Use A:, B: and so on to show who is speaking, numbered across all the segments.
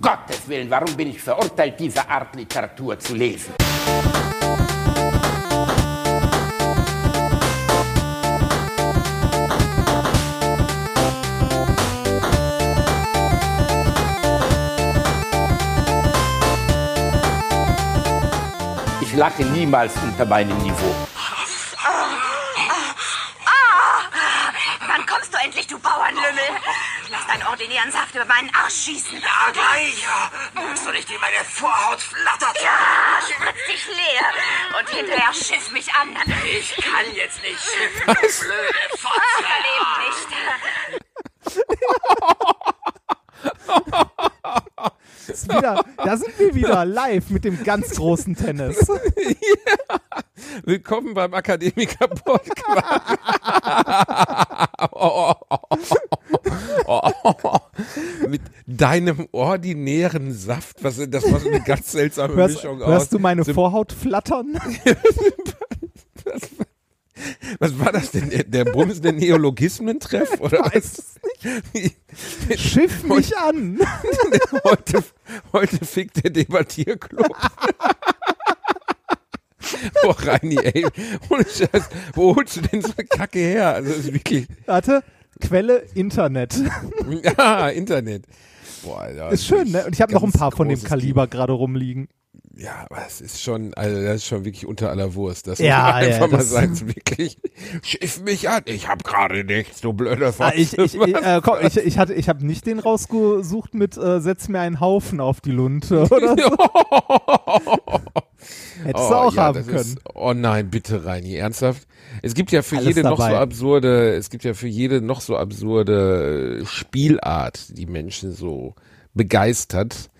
A: Gottes Willen, warum bin ich verurteilt, diese Art Literatur zu lesen? Ich lache niemals unter meinem Niveau.
B: Wann kommst du endlich, du Bauernlümmel? Deinen ordinären Saft über meinen Arsch schießen.
C: Ja, gleich. Merkst du nicht, wie meine Vorhaut flattert?
B: Ja, spritz dich leer. Und hinterher schiff mich an.
C: Ich kann jetzt nicht schiffen, du blöde Fotze.
B: Verlebt nicht.
D: Ist wieder, da sind wir wieder live mit dem ganz großen Tennis.
E: Willkommen beim Akademiker Podcast. Mit deinem ordinären Saft, was das war so eine ganz seltsame
D: Hörst,
E: Mischung aus.
D: hörst du meine
E: Sym-
D: Vorhaut flattern?
E: Was war das denn? Der, der bumsende Neologismentreff? Oder weiß es nicht.
D: Schiff mich an.
E: heute, heute fickt der Debattierclub. Boah, Reini, ey, Scheiß, wo holst du denn so eine Kacke her? Also, ist wirklich,
D: Warte, Quelle Internet.
E: ja, Internet. Boah, Alter,
D: Ist schön, ne? Und ich habe noch ein paar von dem Kaliber gerade rumliegen.
E: Ja, aber es ist schon, also das ist schon wirklich unter aller Wurst. Das
D: Ja,
E: muss man einfach
D: ja,
E: mal sagen, wirklich. Schiff mich an, ich hab gerade nichts, du blöder
D: Ah, ich ich, ich,
E: Was?
D: äh, komm, ich, ich, hatte, ich habe nicht den rausgesucht mit äh, Setz mir einen Haufen auf die Lunte oder so. Hättest du auch
E: ja,
D: haben können.
E: Ist, oh nein, bitte, Reini, ernsthaft? Es gibt ja für
D: Alles
E: jede noch so
D: dabei.
E: absurde, es gibt ja für jede noch so absurde Spielart, die Menschen so begeistert,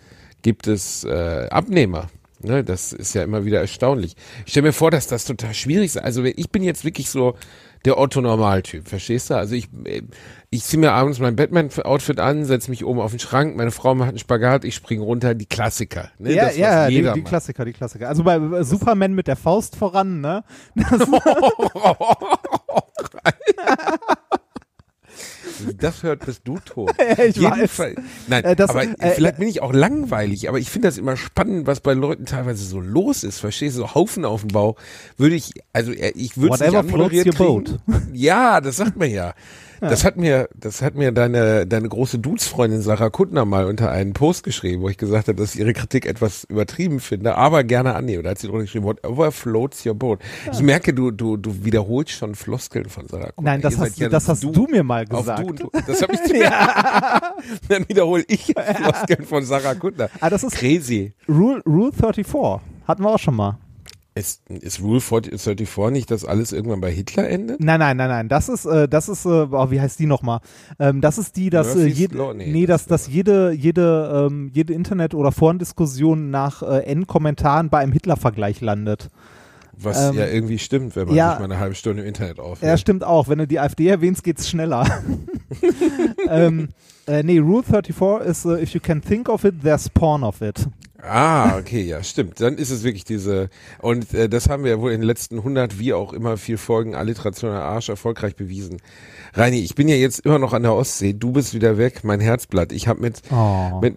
E: gibt es äh, Abnehmer. Ne, das ist ja immer wieder erstaunlich. Ich stelle mir vor, dass das total schwierig ist. Also ich bin jetzt wirklich so der Otto-Normaltyp, verstehst du? Also ich, äh, ich ziehe mir abends mein Batman-Outfit an, setze mich oben auf den Schrank, meine Frau macht einen Spagat, ich springe runter, die Klassiker. Ne?
D: Ja,
E: das,
D: ja, die, die. Klassiker, die Klassiker. Also bei äh, Superman mit der Faust voran, ne? Das,
E: hört bist du tot.
D: ich weiß.
E: Jedenfalls- Nein,
D: Äh, das-
E: aber
D: äh,
E: vielleicht bin ich auch langweilig, aber ich finde das immer spannend, was bei Leuten teilweise so los ist. Verstehst du, so Haufen auf dem Bau. Würde ich, also äh, ich würde es nicht anmoderiert kriegen. Ja, das sagt man ja. Das hat mir, das hat mir deine, deine große Dudes-Freundin Sarah Kuttner mal unter einen Post geschrieben, wo ich gesagt habe, dass ich ihre Kritik etwas übertrieben finde, aber gerne annehme. Da hat sie drunter geschrieben, whatever floats your boat. Ich merke, du, du, du wiederholst schon Floskeln von Sarah Kuttner.
D: Nein, das
E: Ihr
D: hast,
E: ja
D: das hast du, mir mal gesagt.
E: du du. Das habe ich dir. Dann wiederhole ich Floskeln von Sarah Kuttner.
D: Ah, das ist
E: Crazy.
D: Rule, Rule 34. Hatten wir auch schon mal.
E: Ist, ist Rule 40, 34 nicht, dass alles irgendwann bei Hitler endet?
D: Nein, nein, nein, nein. Das ist, äh, das ist, äh, oh, wie heißt die nochmal? Ähm, das ist die, dass äh,
E: Murphy's
D: jed,
E: Law? Nee,
D: nee,
E: das
D: dass, dass jede, jede, ähm, jede Internet- oder Forendiskussion nach äh, N-Kommentaren bei einem Hitler-Vergleich landet.
E: Was
D: Ähm,
E: ja irgendwie stimmt, wenn man
D: ja.
E: sich mal eine halbe Stunde im Internet aufhält.
D: Ja, stimmt auch. Wenn du die AfD erwähnst, geht's schneller. ähm, äh, nee, Rule 34 ist, äh, if you can think of it, there's porn of it.
E: Ah, okay, ja, stimmt. Dann ist es wirklich diese, und äh, das haben wir ja wohl in den letzten 100, wie auch immer, vier Folgen Alliteration am Arsch erfolgreich bewiesen. Reini, ich bin ja jetzt immer noch an der Ostsee, du bist wieder weg, mein Herzblatt. Ich habe mit,
D: Oh.
E: mit,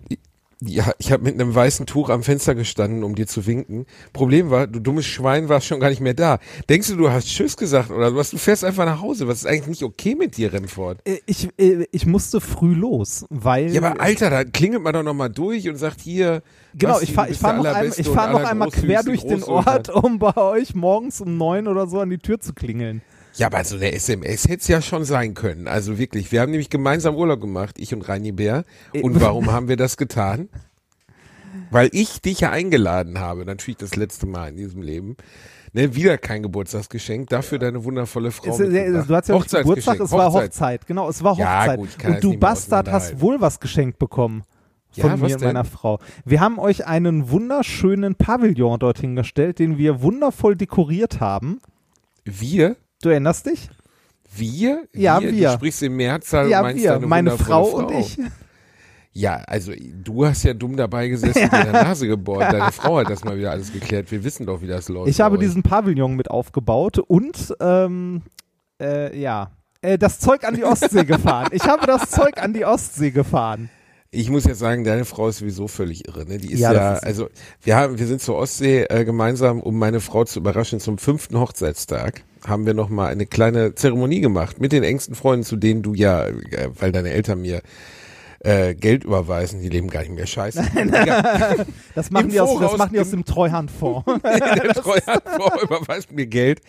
E: ja, ich habe mit einem weißen Tuch am Fenster gestanden, um dir zu winken. Problem war, du dummes Schwein warst schon gar nicht mehr da. Denkst du, du hast Tschüss gesagt oder was? Du fährst einfach nach Hause. Was ist eigentlich nicht okay mit dir, Remford?
D: Äh, Ich, äh, ich musste früh los, weil.
E: Ja, aber Alter, da klingelt man doch noch mal durch und sagt hier.
D: Genau,
E: Basti,
D: ich fahre fahr noch, ein, ich fahr noch einmal quer durch den. Ort, um bei euch morgens um neun oder so an die Tür zu klingeln.
E: Ja, aber so eine SMS hätte es ja schon sein können. Also wirklich, wir haben nämlich gemeinsam Urlaub gemacht, ich und Reini Bär.
D: Äh,
E: Und warum haben wir das getan? Weil ich dich ja eingeladen habe, natürlich das letzte Mal in diesem Leben. Ne, wieder kein Geburtstagsgeschenk, dafür deine wundervolle Frau.
D: Es, äh,
E: mitgebracht.
D: du hattest ja nicht Geburtstag, es war
E: Hochzeit.
D: Hochzeit. Genau, es war
E: Ja,
D: Hochzeit.
E: gut, ich kann
D: und du Bastard hast wohl was geschenkt bekommen.
E: Ja,
D: Von
E: was
D: mir und meiner Frau. Wir haben euch einen wunderschönen Pavillon dorthin gestellt, den wir wundervoll dekoriert haben.
E: Wir?
D: Du erinnerst dich?
E: Wir?
D: Ja, wir.
E: Du sprichst im Mehrzahl und
D: ja,
E: meinst
D: wir,
E: deine
D: meine
E: wundervolle
D: Frau, und ich.
E: Ja, also du hast ja dumm dabei gesessen und dir in der Nase gebohrt. Deine Frau hat das mal wieder alles geklärt. Wir wissen doch, wie das läuft.
D: Ich habe diesen Pavillon mit aufgebaut und ähm, äh, ja, äh, das Zeug an die Ostsee gefahren. Ich habe das Zeug an die Ostsee gefahren.
E: Ich muss ja sagen, deine Frau ist sowieso völlig irre. Ne? Die ist
D: Ja,
E: ja,
D: ist-
E: also wir haben, wir sind zur Ostsee äh, gemeinsam, um meine Frau zu überraschen zum fünften Hochzeitstag. Haben wir noch mal eine kleine Zeremonie gemacht mit den engsten Freunden, zu denen du ja, äh, weil deine Eltern mir äh, Geld überweisen, die leben gar nicht mehr scheiße.
D: Das machen, die aus, das machen die aus dem Treuhandfonds.
E: der Treuhandfonds überweist mir Geld,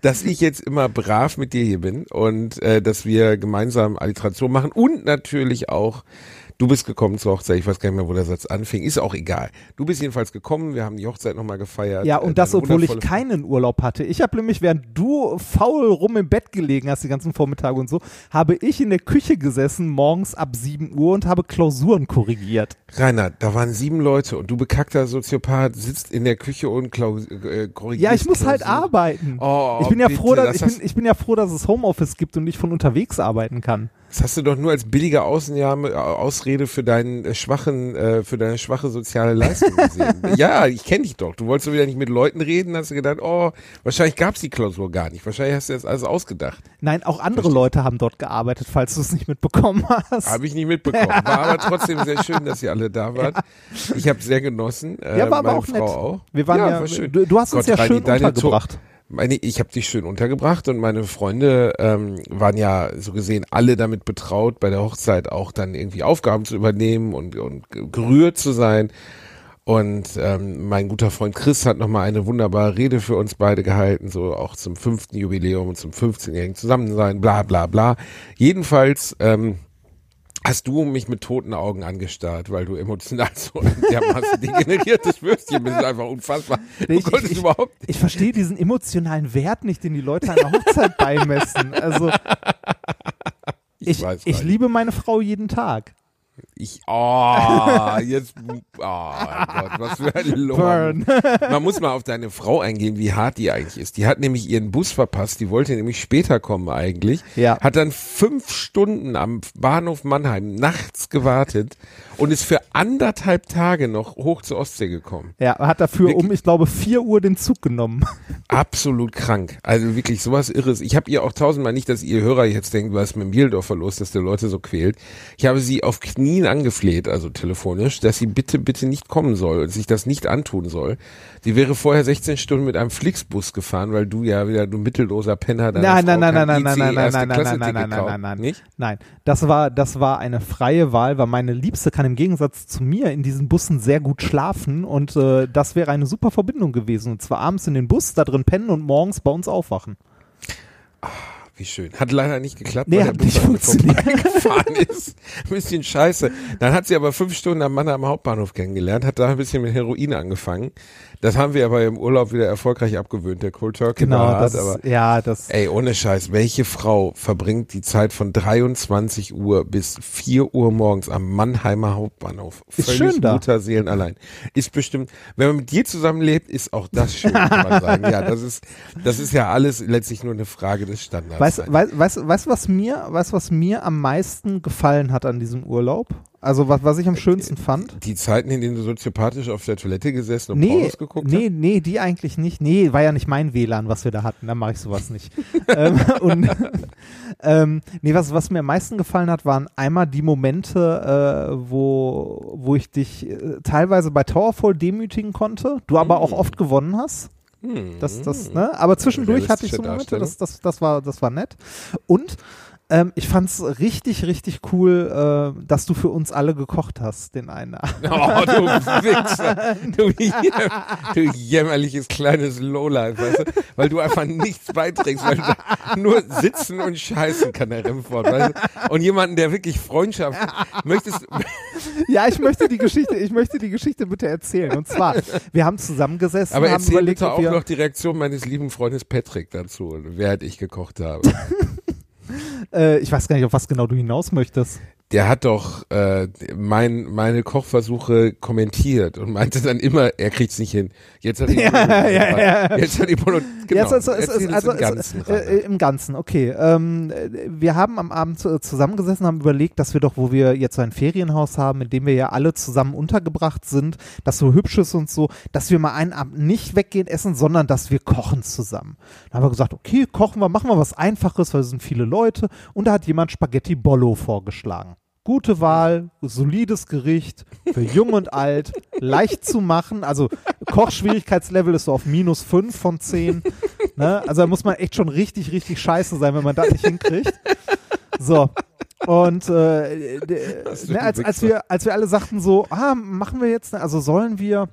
E: dass ich jetzt immer brav mit dir hier bin und äh, dass wir gemeinsam Alliteration machen und natürlich auch Du bist gekommen zur Hochzeit, ich weiß gar nicht mehr, wo der Satz anfing, ist auch egal. Du bist jedenfalls gekommen, wir haben die Hochzeit nochmal gefeiert.
D: Ja,
E: Äh,
D: und das,
E: eine
D: obwohl ich keinen Urlaub hatte. Ich habe nämlich, während du faul rum im Bett gelegen hast, die ganzen Vormittage und so, habe ich in der Küche gesessen, morgens ab 7 Uhr und habe Klausuren korrigiert.
E: Rainer, da waren sieben Leute und du bekackter Soziopath sitzt in der Küche und Klaus äh, korrigierst
D: Ja, ich muss halt
E: Klausuren.
D: arbeiten.
E: Oh,
D: ich bin ja
E: bitte,
D: froh, dass,
E: das
D: ich, bin, ich bin ja froh, dass es Homeoffice gibt und ich von unterwegs arbeiten kann.
E: Das hast du doch nur als billige Außenjahre, Ausrede für deinen äh, schwachen, äh, für deine schwache soziale Leistung gesehen. ja, ich kenne dich doch. Du wolltest doch wieder nicht mit Leuten reden, hast du gedacht, oh, wahrscheinlich gab's die Klausur gar nicht. Wahrscheinlich hast du das alles ausgedacht.
D: Nein, auch andere
E: Verstehe.
D: Leute haben dort gearbeitet, falls du es nicht mitbekommen hast.
E: Habe ich nicht mitbekommen. War aber trotzdem sehr schön, dass ihr alle da wart. Ich habe sehr genossen. Äh,
D: Ja, war aber
E: meine
D: auch
E: Frau
D: nett.
E: auch.
D: Wir waren ja,
E: war schön.
D: du, du hast uns
E: Gott,
D: ja
E: Reini,
D: schön
E: deine
D: untergebracht.
E: Meine, ich habe dich schön untergebracht und meine Freunde ähm, waren ja so gesehen alle damit betraut, bei der Hochzeit auch dann irgendwie Aufgaben zu übernehmen und, und ge- gerührt zu sein. Und ähm, mein guter Freund Chris hat nochmal eine wunderbare Rede für uns beide gehalten, so auch zum fünften Jubiläum und zum 15-jährigen Zusammensein, bla bla bla. Jedenfalls ähm, hast du mich mit toten Augen angestarrt, weil du emotional so ein dermaßen degeneriertes Würstchen bist. Das ist einfach unfassbar. Du
D: Ich-
E: konntest
D: ich-
E: überhaupt
D: Ich verstehe diesen emotionalen Wert nicht, den die Leute einer Hochzeit beimessen. Also ich, ich
E: Reini.
D: liebe meine Frau jeden Tag.
E: Ich, oh, jetzt, oh Gott, was für ein Lohn. Man muss mal auf deine Frau eingehen, wie hart die eigentlich ist. Die hat nämlich ihren Bus verpasst, die wollte nämlich später kommen eigentlich.
D: Ja.
E: Hat dann fünf Stunden am Bahnhof Mannheim nachts gewartet und ist für anderthalb Tage noch hoch zur Ostsee gekommen.
D: Ja, hat dafür
E: Wirklich?
D: um, ich glaube, 4 Uhr den Zug genommen.
E: Absolut krank. Also wirklich sowas Irres. Ich habe ihr auch tausendmal nicht, dass ihr Hörer jetzt denkt, was ist mit dem Bieldorfer los, dass der Leute so quält. Ich habe sie auf Knien angefleht, also telefonisch, dass sie bitte, bitte nicht kommen soll und sich das nicht antun soll. Sie wäre vorher 16 Stunden mit einem Flixbus gefahren, weil du ja wieder, du mittelloser Penner, deiner
D: Nein,
E: Frau
D: nein, nein, nein, nein,
E: ICE
D: nein, nein, nein, nein, nein, nein, nein,
E: kauft.
D: nein, nein,
E: Nicht?
D: Nein, das war, das war eine freie Wahl, weil meine Liebste kann im Gegensatz zu mir in diesen Bussen sehr gut schlafen und äh, das wäre eine super Verbindung gewesen. Und zwar abends in den Bus, da drin pennen und morgens bei uns aufwachen.
E: Wie schön. Hat leider nicht geklappt,
D: Nee,
E: weil
D: hat
E: der Bus
D: nicht
E: vorbeigefahren ist. Ein bisschen scheiße. Dann hat sie aber fünf Stunden am Mann am Hauptbahnhof kennengelernt, hat da ein bisschen mit Heroin angefangen. Das haben wir aber im Urlaub wieder erfolgreich abgewöhnt. Der Cold Turkey
D: Genau,
E: war
D: das
E: aber
D: ist, ja, das,
E: Ey, ohne Scheiß, welche Frau verbringt die Zeit von 23 Uhr bis 4 Uhr morgens am Mannheimer Hauptbahnhof?
D: Ist
E: Völlig
D: schön da.
E: Mutterseelen allein. Ist bestimmt, wenn man mit dir zusammenlebt, ist auch das schön, kann man sagen. Ja, das ist, das ist ja alles letztlich nur eine Frage des Standards.
D: Weißt weißt, weißt, weißt, was mir, weißt, was mir am meisten gefallen hat an diesem Urlaub? Also was, was ich am schönsten fand?
E: die Zeiten, in denen du soziopathisch auf der Toilette gesessen und
D: Nee,
E: Pornos geguckt
D: nee, nee, die eigentlich nicht. Nee, war ja nicht mein WLAN, was wir da hatten. Da mache ich sowas nicht. ähm, und ähm, nee, was, was mir am meisten gefallen hat, waren einmal die Momente, äh, wo, wo ich dich äh, teilweise bei Towerfall demütigen konnte, du aber auch oft gewonnen hast.
E: hast? Hm.
D: Das, das, ne? Aber zwischendurch hatte ich so Momente, das, das, das, war, das war nett. Und ähm, ich fand's richtig, richtig cool, äh, dass du für uns alle gekocht hast, den einen Abend.
E: Oh, du Wichser. Du, jäm, du jämmerliches kleines Lowlife, weißt du? Weil du einfach nichts beiträgst, weil du nur sitzen und scheißen kann der Remford, weißt du? Und jemanden, der wirklich Freundschaft möchtest,
D: Ja, ich möchte die Geschichte, ich möchte die Geschichte bitte erzählen. Und zwar, wir haben zusammengesessen,
E: aber
D: haben
E: erzähl
D: überlegt,
E: bitte auch noch die Reaktion meines lieben Freundes Patrick dazu, während ich gekocht habe.
D: Äh, ich weiß gar nicht, auf was genau du hinaus möchtest.
E: Der hat doch äh, mein, meine Kochversuche kommentiert und meinte dann immer, er kriegt's nicht hin. Jetzt hat die
D: Ja,
E: Mono-
D: ja, ja.
E: Jetzt hat die genau.
D: Jetzt also, es, es, also
E: im Ganzen,
D: es, äh. Im Ganzen, okay. Ähm, äh, wir haben am Abend zu- zusammengesessen, haben überlegt, dass wir doch, wo wir jetzt so ein Ferienhaus haben, in dem wir ja alle zusammen untergebracht sind, das so hübsch ist und so, dass wir mal einen Abend nicht weggehen essen, sondern dass wir kochen zusammen. Dann haben wir gesagt, okay, kochen wir, machen wir was Einfaches, weil es sind viele Leute. Und da hat jemand Spaghetti Bollo vorgeschlagen. Gute Wahl, solides Gericht, für jung und alt, leicht zu machen. Also Kochschwierigkeitslevel ist so auf minus 5 von 10. Ne? Also da muss man echt schon richtig, richtig scheiße sein, wenn man das nicht hinkriegt. So. Und äh, ne, als, als, wir, als wir alle sagten so, ah, machen wir jetzt, also sollen wir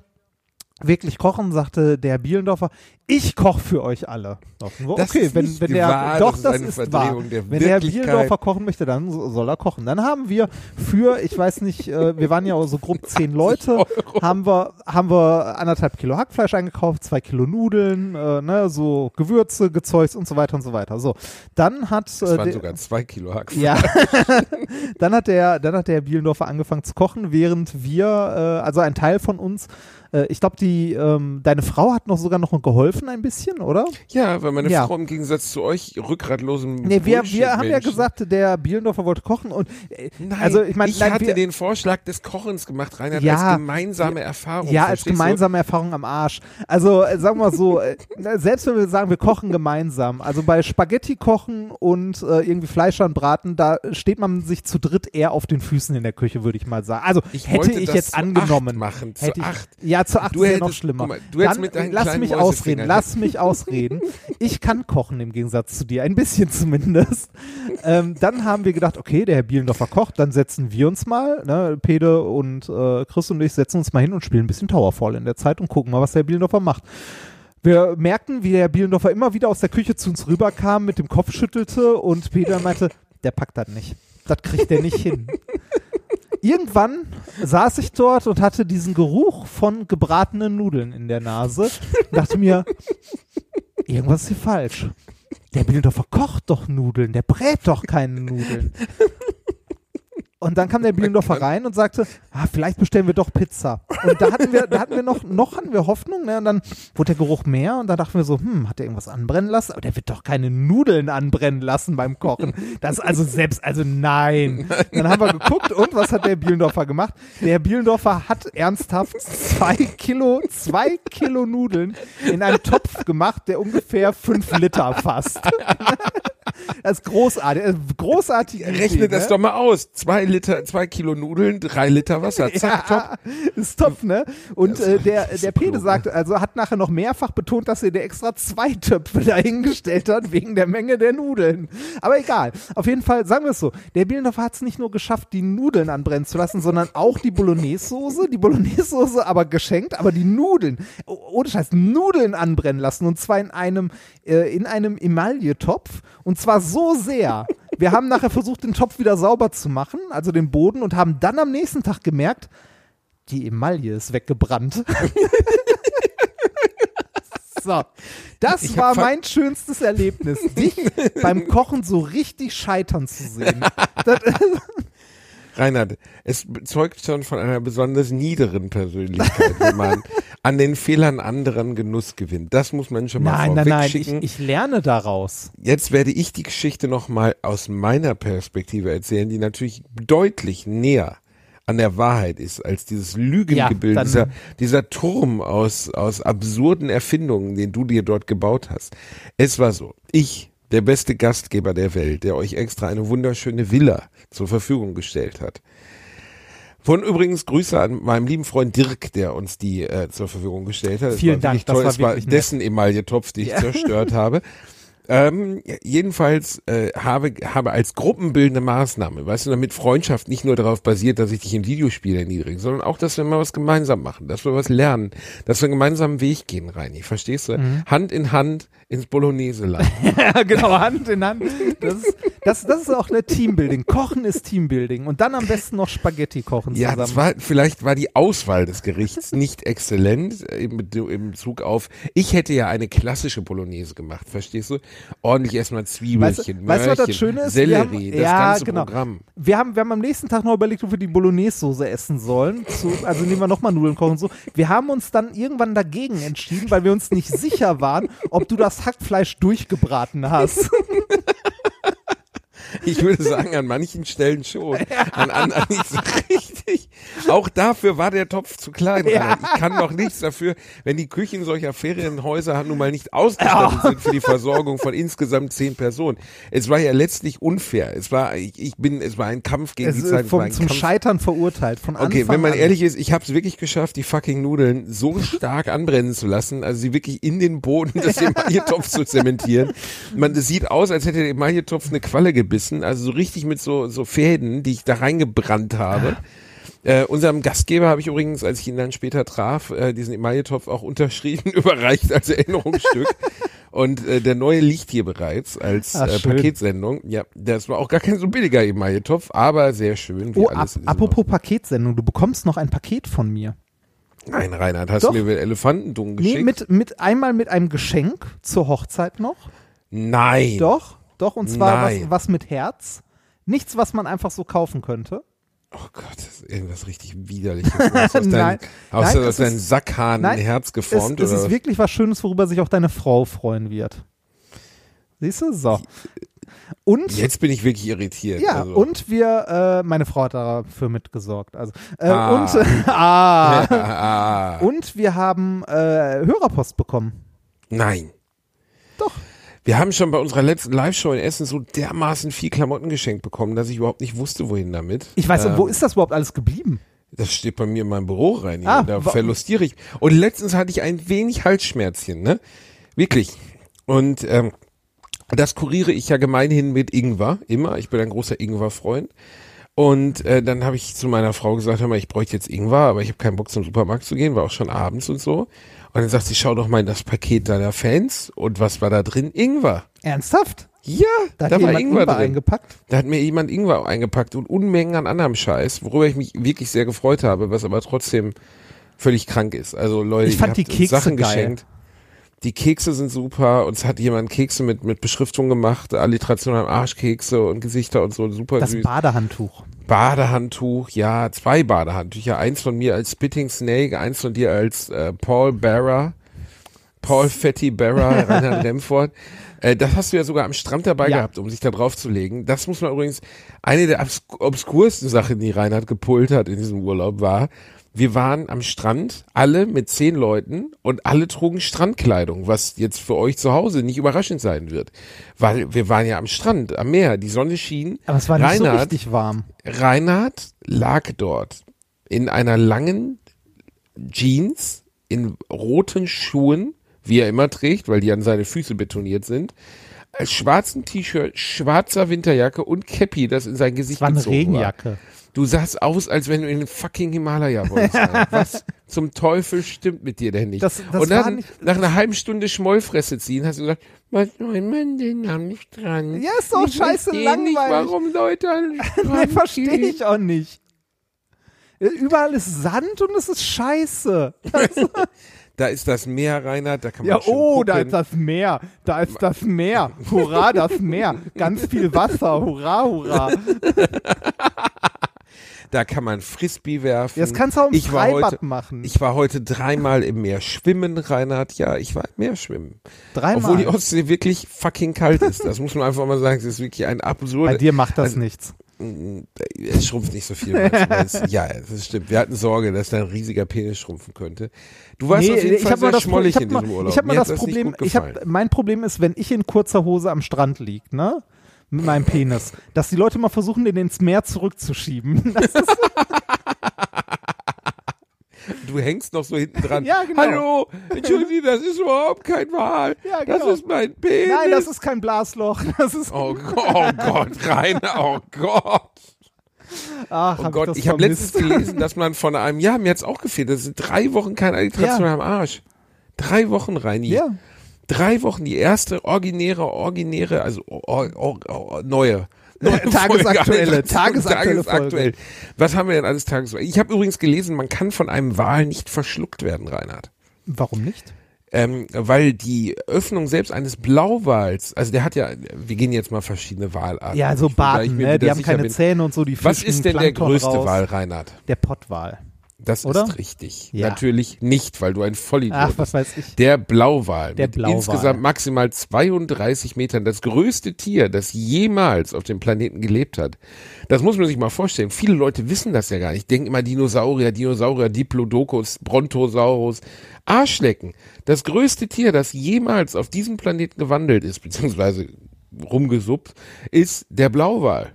D: wirklich kochen, sagte der Bielendorfer, ich koche für euch alle.
E: Das
D: okay, wenn, wenn der,
E: wahr,
D: doch,
E: das ist
D: das ist wahr. wenn der. Bielendorfer kochen möchte, dann so- soll er kochen. Dann haben wir für, ich weiß nicht, äh, wir waren ja so grob zehn Leute, haben wir, haben wir anderthalb Kilo Hackfleisch eingekauft, zwei Kilo Nudeln, äh, ne, so Gewürze, Gezeugs und so weiter und so weiter. So, dann hat
E: Das
D: äh,
E: waren
D: der-
E: sogar zwei Kilo Hack.
D: ja, dann hat der, dann hat der Bielendorfer angefangen zu kochen, während wir, äh, also ein Teil von uns, äh, ich glaube, die, ähm, deine Frau hat noch sogar noch geholfen ein bisschen, oder?
E: Ja, weil meine
D: Ja.
E: Frau im Gegensatz zu euch rückgratlosem
D: Nee, wir, wir haben ja gesagt, der Bielendorfer wollte kochen und äh,
E: Nein,
D: also ich meine,
E: ich
D: nein,
E: hatte
D: wir,
E: den Vorschlag des Kochens gemacht, Reinhard,
D: Ja,
E: als gemeinsame Erfahrung.
D: ja, als
E: verstehst du?
D: gemeinsame Erfahrung am Arsch. Also äh, sagen wir mal so, äh, selbst wenn wir sagen, wir kochen gemeinsam, also bei Spaghetti kochen und äh, irgendwie Fleisch anbraten, da steht man sich zu dritt eher auf den Füßen in der Küche, würde ich mal sagen. Also
E: Ich
D: hätte ich jetzt angenommen.
E: machen,
D: hätte ich,
E: acht.
D: Ja, zu acht
E: Du
D: ist ja noch
E: hättest-
D: schlimmer.
E: mal, du hättest
D: Dann,
E: mit deinen
D: lass mich ausreden, lass mich ausreden. Ich kann kochen im Gegensatz zu dir, ein bisschen zumindest. ähm, dann haben wir gedacht, okay, der Herr Bielendorfer kocht, dann setzen wir uns mal, ne, Pede und äh, Chris und ich setzen uns mal hin und spielen ein bisschen Towerfall in der Zeit und gucken mal, was der Bielendorfer macht. Wir merkten, wie der Bielendorfer immer wieder aus der Küche zu uns rüberkam, mit dem Kopf schüttelte und Peter meinte, der packt das nicht. Das kriegt er nicht hin. Irgendwann saß ich dort und hatte diesen Geruch von gebratenen Nudeln in der Nase und dachte mir, irgendwas ist hier falsch. Der Bielendorfer kocht doch Nudeln, der brät doch keine Nudeln. Und dann kam der Bielendorfer rein und sagte, ah, vielleicht bestellen wir doch Pizza. Und da hatten wir, da hatten wir noch, noch hatten wir Hoffnung, ne? Und dann wurde der Geruch mehr und da dachten wir so, hm, hat der irgendwas anbrennen lassen? Aber der wird doch keine Nudeln anbrennen lassen beim Kochen. Das also selbst, also nein. Dann haben wir geguckt und was hat der Bielendorfer gemacht? Der Bielendorfer hat ernsthaft zwei Kilo, zwei Kilo Nudeln in einen Topf gemacht, der ungefähr fünf Liter fasst. Das ist großartig, äh, großartig.
E: Rechne das doch mal aus. Zwei Liter, zwei Kilo Nudeln, drei Liter Wasser. Zack, top.
D: Ja, ist top, ne? Und äh, der, der Pede sagt, also hat nachher noch mehrfach betont, dass er der extra zwei Töpfe dahingestellt hat, wegen der Menge der Nudeln. Aber egal. Auf jeden Fall, sagen wir es so, der Bielendorfer hat es nicht nur geschafft, die Nudeln anbrennen zu lassen, sondern auch die Bolognese-Soße. Die Bolognese-Soße aber geschenkt, aber die Nudeln, oh, ohne Scheiß, Nudeln anbrennen lassen. Und zwar in einem, äh, in einem Emaille-Topf. Und zwar so sehr. Wir haben nachher versucht, den Topf wieder sauber zu machen, also den Boden, und haben dann am nächsten Tag gemerkt, die Emaille ist weggebrannt. so, das
E: Ich
D: war mein schönstes Erlebnis, dich beim Kochen so richtig scheitern zu sehen. Das,
E: Reinhard, es zeugt schon von einer besonders niederen Persönlichkeit, wenn man an den Fehlern anderen Genuss gewinnt. Das muss man schon mal
D: nein, nein, nein, ich, ich lerne daraus.
E: Jetzt werde ich die Geschichte nochmal aus meiner Perspektive erzählen, die natürlich deutlich näher an der Wahrheit ist, als dieses Lügengebilde,
D: Ja,
E: dieser, dieser Turm aus, aus absurden Erfindungen, den du dir dort gebaut hast. Es war so, ich, der beste Gastgeber der Welt, der euch extra eine wunderschöne Villa zur Verfügung gestellt hat. Von übrigens Grüße an meinem lieben Freund Dirk, der uns die äh, zur Verfügung gestellt hat.
D: Vielen
E: war
D: Dank, das war
E: es war
D: wirklich nett.
E: dessen Emaille-Topf, den ich zerstört habe. Ähm, ja, jedenfalls äh, habe, habe als gruppenbildende Maßnahme, weißt du, damit Freundschaft nicht nur darauf basiert, dass ich dich in Videospiele erniedrige, sondern auch, dass wir mal was gemeinsam machen, dass wir was lernen, dass wir einen gemeinsamen Weg gehen, Reini, verstehst du?
D: Mhm.
E: Hand in Hand ins Bolognese-Land.
D: Ja, genau, Hand in Hand. Das ist, das, das ist auch eine Teambuilding. Kochen ist Teambuilding. Und dann am besten noch Spaghetti kochen
E: Ja,
D: zusammen.
E: das war, vielleicht war die Auswahl des Gerichts nicht exzellent äh, im, im Zug auf, ich hätte ja eine klassische Bolognese gemacht, verstehst du? Ordentlich erstmal Zwiebelchen,
D: weißt, du, was das
E: Möhrchen,
D: Schöne ist?
E: Sellerie,
D: haben,
E: das
D: ja,
E: ganze
D: genau.
E: Programm.
D: Wir haben, wir haben am nächsten Tag noch überlegt, ob wir die Bolognese-Soße essen sollen. Zu, also nehmen wir nochmal Nudeln kochen und so. Wir haben uns dann irgendwann dagegen entschieden, weil wir uns nicht sicher waren, ob du das Hackfleisch durchgebraten hast.
E: Ich würde sagen, an manchen Stellen schon. An anderen nicht so richtig. Auch dafür war der Topf zu klein.
D: Ja.
E: Ich kann noch nichts dafür, wenn die Küchen solcher Ferienhäuser nun mal nicht ausgestattet sind für die Versorgung von insgesamt zehn Personen. Es war ja letztlich unfair. Es war, ich, ich bin, es war ein Kampf gegen
D: Es
E: die Zeit.
D: vom, zum
E: Kampf.
D: Scheitern verurteilt. Von
E: Okay,
D: Anfang
E: wenn man
D: an.
E: ehrlich ist, ich habe es wirklich geschafft, die fucking Nudeln so stark anbrennen zu lassen, also sie wirklich in den Boden des Emaille-Topfs zu zementieren. Man, es sieht aus, als hätte der Emaille-Topf eine Qualle gebissen, also so richtig mit so, so Fäden, die ich da reingebrannt habe. Äh, unserem Gastgeber habe ich übrigens, als ich ihn dann später traf, äh, diesen Emaille-Topf auch unterschrieben, überreicht als Erinnerungsstück. Und äh, der neue liegt hier bereits als
D: Ach,
E: äh. Paketsendung. Ja, das war auch gar kein so billiger Emaille-Topf, aber sehr schön. Wie
D: Oh,
E: alles diesem
D: apropos Paketsendung, du bekommst noch ein Paket von mir.
E: Nein, Reinhard, hast
D: Doch.
E: du mir Elefantendungen
D: Nee,
E: geschickt?
D: mit, mit einmal mit einem Geschenk zur Hochzeit noch.
E: Nein.
D: Doch, doch, und zwar was, was mit Herz. Nichts, was man einfach so kaufen könnte.
E: Oh Gott, das ist irgendwas richtig widerliches. Aus
D: Nein.
E: hast
D: Nein, es
E: deinem
D: ist-
E: Sackhahn
D: Nein,
E: ein Herz
D: Es,
E: geformt?
D: es
E: oder
D: ist wirklich was Schönes, worüber sich auch deine Frau freuen wird. Siehst du? So. Und
E: Jetzt bin ich wirklich irritiert.
D: ja,
E: also.
D: und wir, äh, meine Frau hat dafür mitgesorgt. Also äh,
E: Ah.
D: und ah,
E: ah,
D: und wir haben äh, Hörerpost bekommen.
E: nein.
D: Doch.
E: Wir haben schon bei unserer letzten Live-Show in Essen so dermaßen viel Klamotten geschenkt bekommen, dass ich überhaupt nicht wusste, wohin damit.
D: Ich weiß,
E: Ähm,
D: wo ist das überhaupt alles geblieben?
E: Das steht bei mir in meinem Büro rein.
D: Ah,
E: da verlustiere ich. Und letztens hatte ich ein wenig Halsschmerzchen, ne? Wirklich. Und ähm, das kuriere ich ja gemeinhin mit Ingwer, immer. Ich bin ein großer Ingwer-Freund. Und äh, dann habe ich zu meiner Frau gesagt, hör mal, ich bräuchte jetzt Ingwer, aber ich habe keinen Bock zum Supermarkt zu gehen, war auch schon abends und so. Und dann sagt sie, schau doch mal in das Paket deiner Fans. Und was war da drin? Ingwer.
D: Ernsthaft?
E: Ja,
D: Da
E: da,
D: hat
E: war
D: jemand
E: Ingwer,
D: Ingwer
E: drin.
D: eingepackt.
E: Da hat mir jemand Ingwer eingepackt und Unmengen an anderem Scheiß, worüber ich mich wirklich sehr gefreut habe, was aber trotzdem völlig krank ist. Also Leute,
D: Ich fand die Kekse
E: Sachen
D: geil.
E: geschenkt. Die Kekse sind super. Uns hat jemand Kekse mit, mit Beschriftung gemacht, Alliteration am Arschkekse und Gesichter und so, super
D: Das
E: süß.
D: Badehandtuch.
E: Badehandtuch, ja, zwei Badehandtücher. Eins von mir als Spitting Snake, eins von dir als äh, Paul Barra. Paul Fatty Barra, Reinhard Remford. Äh, das hast du ja sogar am Strand dabei
D: Ja.
E: gehabt, um sich da drauf zu legen. Das muss man übrigens, eine der obs obskursten Sachen, die Reinhard gepult hat in diesem Urlaub war, wir waren am Strand, alle mit zehn Leuten und alle trugen Strandkleidung, was jetzt für euch zu Hause nicht überraschend sein wird. Weil wir waren ja am Strand, am Meer, die Sonne schien.
D: Aber es war nicht so
E: Reinhard,
D: richtig warm.
E: Reinhard lag dort in einer langen Jeans, in roten Schuhen, wie er immer trägt, weil die an seine Füße betoniert sind, als schwarzen T-Shirt, schwarzer Winterjacke und Cappy, das in sein Gesicht
D: Es war eine
E: gezogen
D: Regenjacke.
E: Du sahst aus, als wenn du in den fucking Himalaya wolltest. Was zum Teufel stimmt mit dir denn nicht?
D: Das- das
E: und
D: war
E: dann,
D: nicht-
E: nach einer halben Stunde Schmollfresse ziehen, hast du gesagt, was mein Mann den nahm nicht dran.
D: Ja, ist doch
E: ich
D: scheiße
E: nicht,
D: langweilig.
E: warum Leute nicht dran
D: verstehe ich auch nicht. Überall ist Sand und es ist scheiße.
E: Da ist das Meer, Reinhard, da kann man
D: Ja, oh, da
E: gucken.
D: ist das Meer. Da ist das Meer. Hurra, das Meer. Ganz viel Wasser. Hurra, hurra.
E: Da kann man Frisbee werfen.
D: Jetzt kannst du auch im
E: ich war
D: Freibad
E: heute,
D: machen.
E: Ich war heute dreimal im Meer schwimmen, Reinhard. Ja, ich war im Meer schwimmen.
D: Dreimal.
E: Obwohl die Ostsee wirklich fucking kalt ist. Das muss man einfach mal sagen. Es ist wirklich ein absurd.
D: Bei dir macht das
E: Also-
D: nichts.
E: Es schrumpft nicht so viel. ja, das stimmt. Wir hatten Sorge, dass da ein riesiger Penis schrumpfen könnte. Du warst auf jeden
D: ich hab mal
E: sehr
D: das
E: schmollig
D: ich hab
E: in
D: mal-
E: diesem Urlaub.
D: Ich habe mal das Problem, ich hab, mein Problem ist, wenn ich in kurzer Hose am Strand lieg, ne? Mit meinem Penis, dass die Leute mal versuchen, den ins Meer zurückzuschieben. Das ist,
E: Du hängst noch so hinten dran.
D: Ja, genau.
E: Hallo, entschuldigen Sie, das ist überhaupt kein Wal.
D: Ja,
E: Das
D: genau.
E: ist mein Penis.
D: nein, das ist kein Blasloch. Das ist,
E: Oh, oh Gott, Rainer, oh Gott.
D: Ach,
E: Oh
D: hab
E: Gott,
D: ich,
E: ich habe letztens gelesen, dass man von einem, ja, mir hat's auch gefehlt, das sind drei Wochen kein Alliteration
D: Ja.
E: am Arsch. Drei Wochen, Reini.
D: Ja.
E: Drei Wochen, die erste originäre, originäre, also or, or, or, neue. neue
D: Tagesaktuelle,
E: Folge.
D: tagesaktuelle
E: Tagesaktuell. Was haben wir denn alles tagesaktuell? Ich habe übrigens gelesen, man kann von einem Wal nicht verschluckt werden, Reinhard.
D: Warum nicht?
E: Ähm, weil die Öffnung selbst eines Blauwals, also der hat ja, wir gehen jetzt mal verschiedene Walarten.
D: Ja, so Baden,
E: mir
D: ne? Die haben keine
E: bin.
D: Zähne und so, die
E: Was
D: fischen
E: ist denn der
D: Plankton
E: größte
D: raus.
E: Wal, Reinhard?
D: Der Pottwal.
E: Das
D: Oder?
E: ist richtig.
D: Ja.
E: Natürlich nicht, weil du ein Vollidiot
D: Ach, was weiß ich.
E: Der Blauwal
D: Der
E: mit
D: Blauwal.
E: insgesamt maximal 32 Metern, das größte Tier, das jemals auf dem Planeten gelebt hat. Das muss man sich mal vorstellen. Viele Leute wissen das ja gar nicht. Denken immer Dinosaurier, Dinosaurier, Diplodocus, Brontosaurus. Arschlecken. Das größte Tier, das jemals auf diesem Planeten gewandelt ist, beziehungsweise rumgesuppt, ist der Blauwal.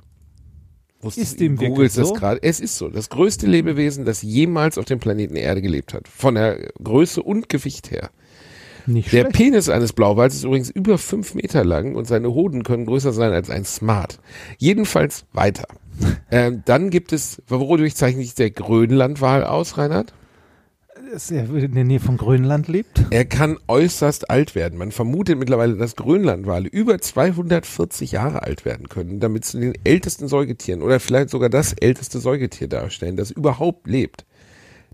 D: Ist dem
E: googelst
D: wirklich
E: das
D: so?
E: gerade. Es ist so. Das größte Lebewesen, das jemals auf dem Planeten Erde gelebt hat. Von der Größe und Gewicht her.
D: Nicht
E: Der
D: schlecht.
E: Penis eines Blauwals ist übrigens über fünf Meter lang und seine Hoden können größer sein als ein Smart. Jedenfalls weiter. ähm, dann gibt es, wodurch zeichnet sich der Grönlandwal aus, Reinhard?
D: Er in der Nähe von Grönland lebt.
E: Er kann äußerst alt werden. Man vermutet mittlerweile, dass Grönlandwale über 240 Jahre alt werden können, damit zu den ältesten Säugetieren oder vielleicht sogar das älteste Säugetier darstellen, das überhaupt lebt.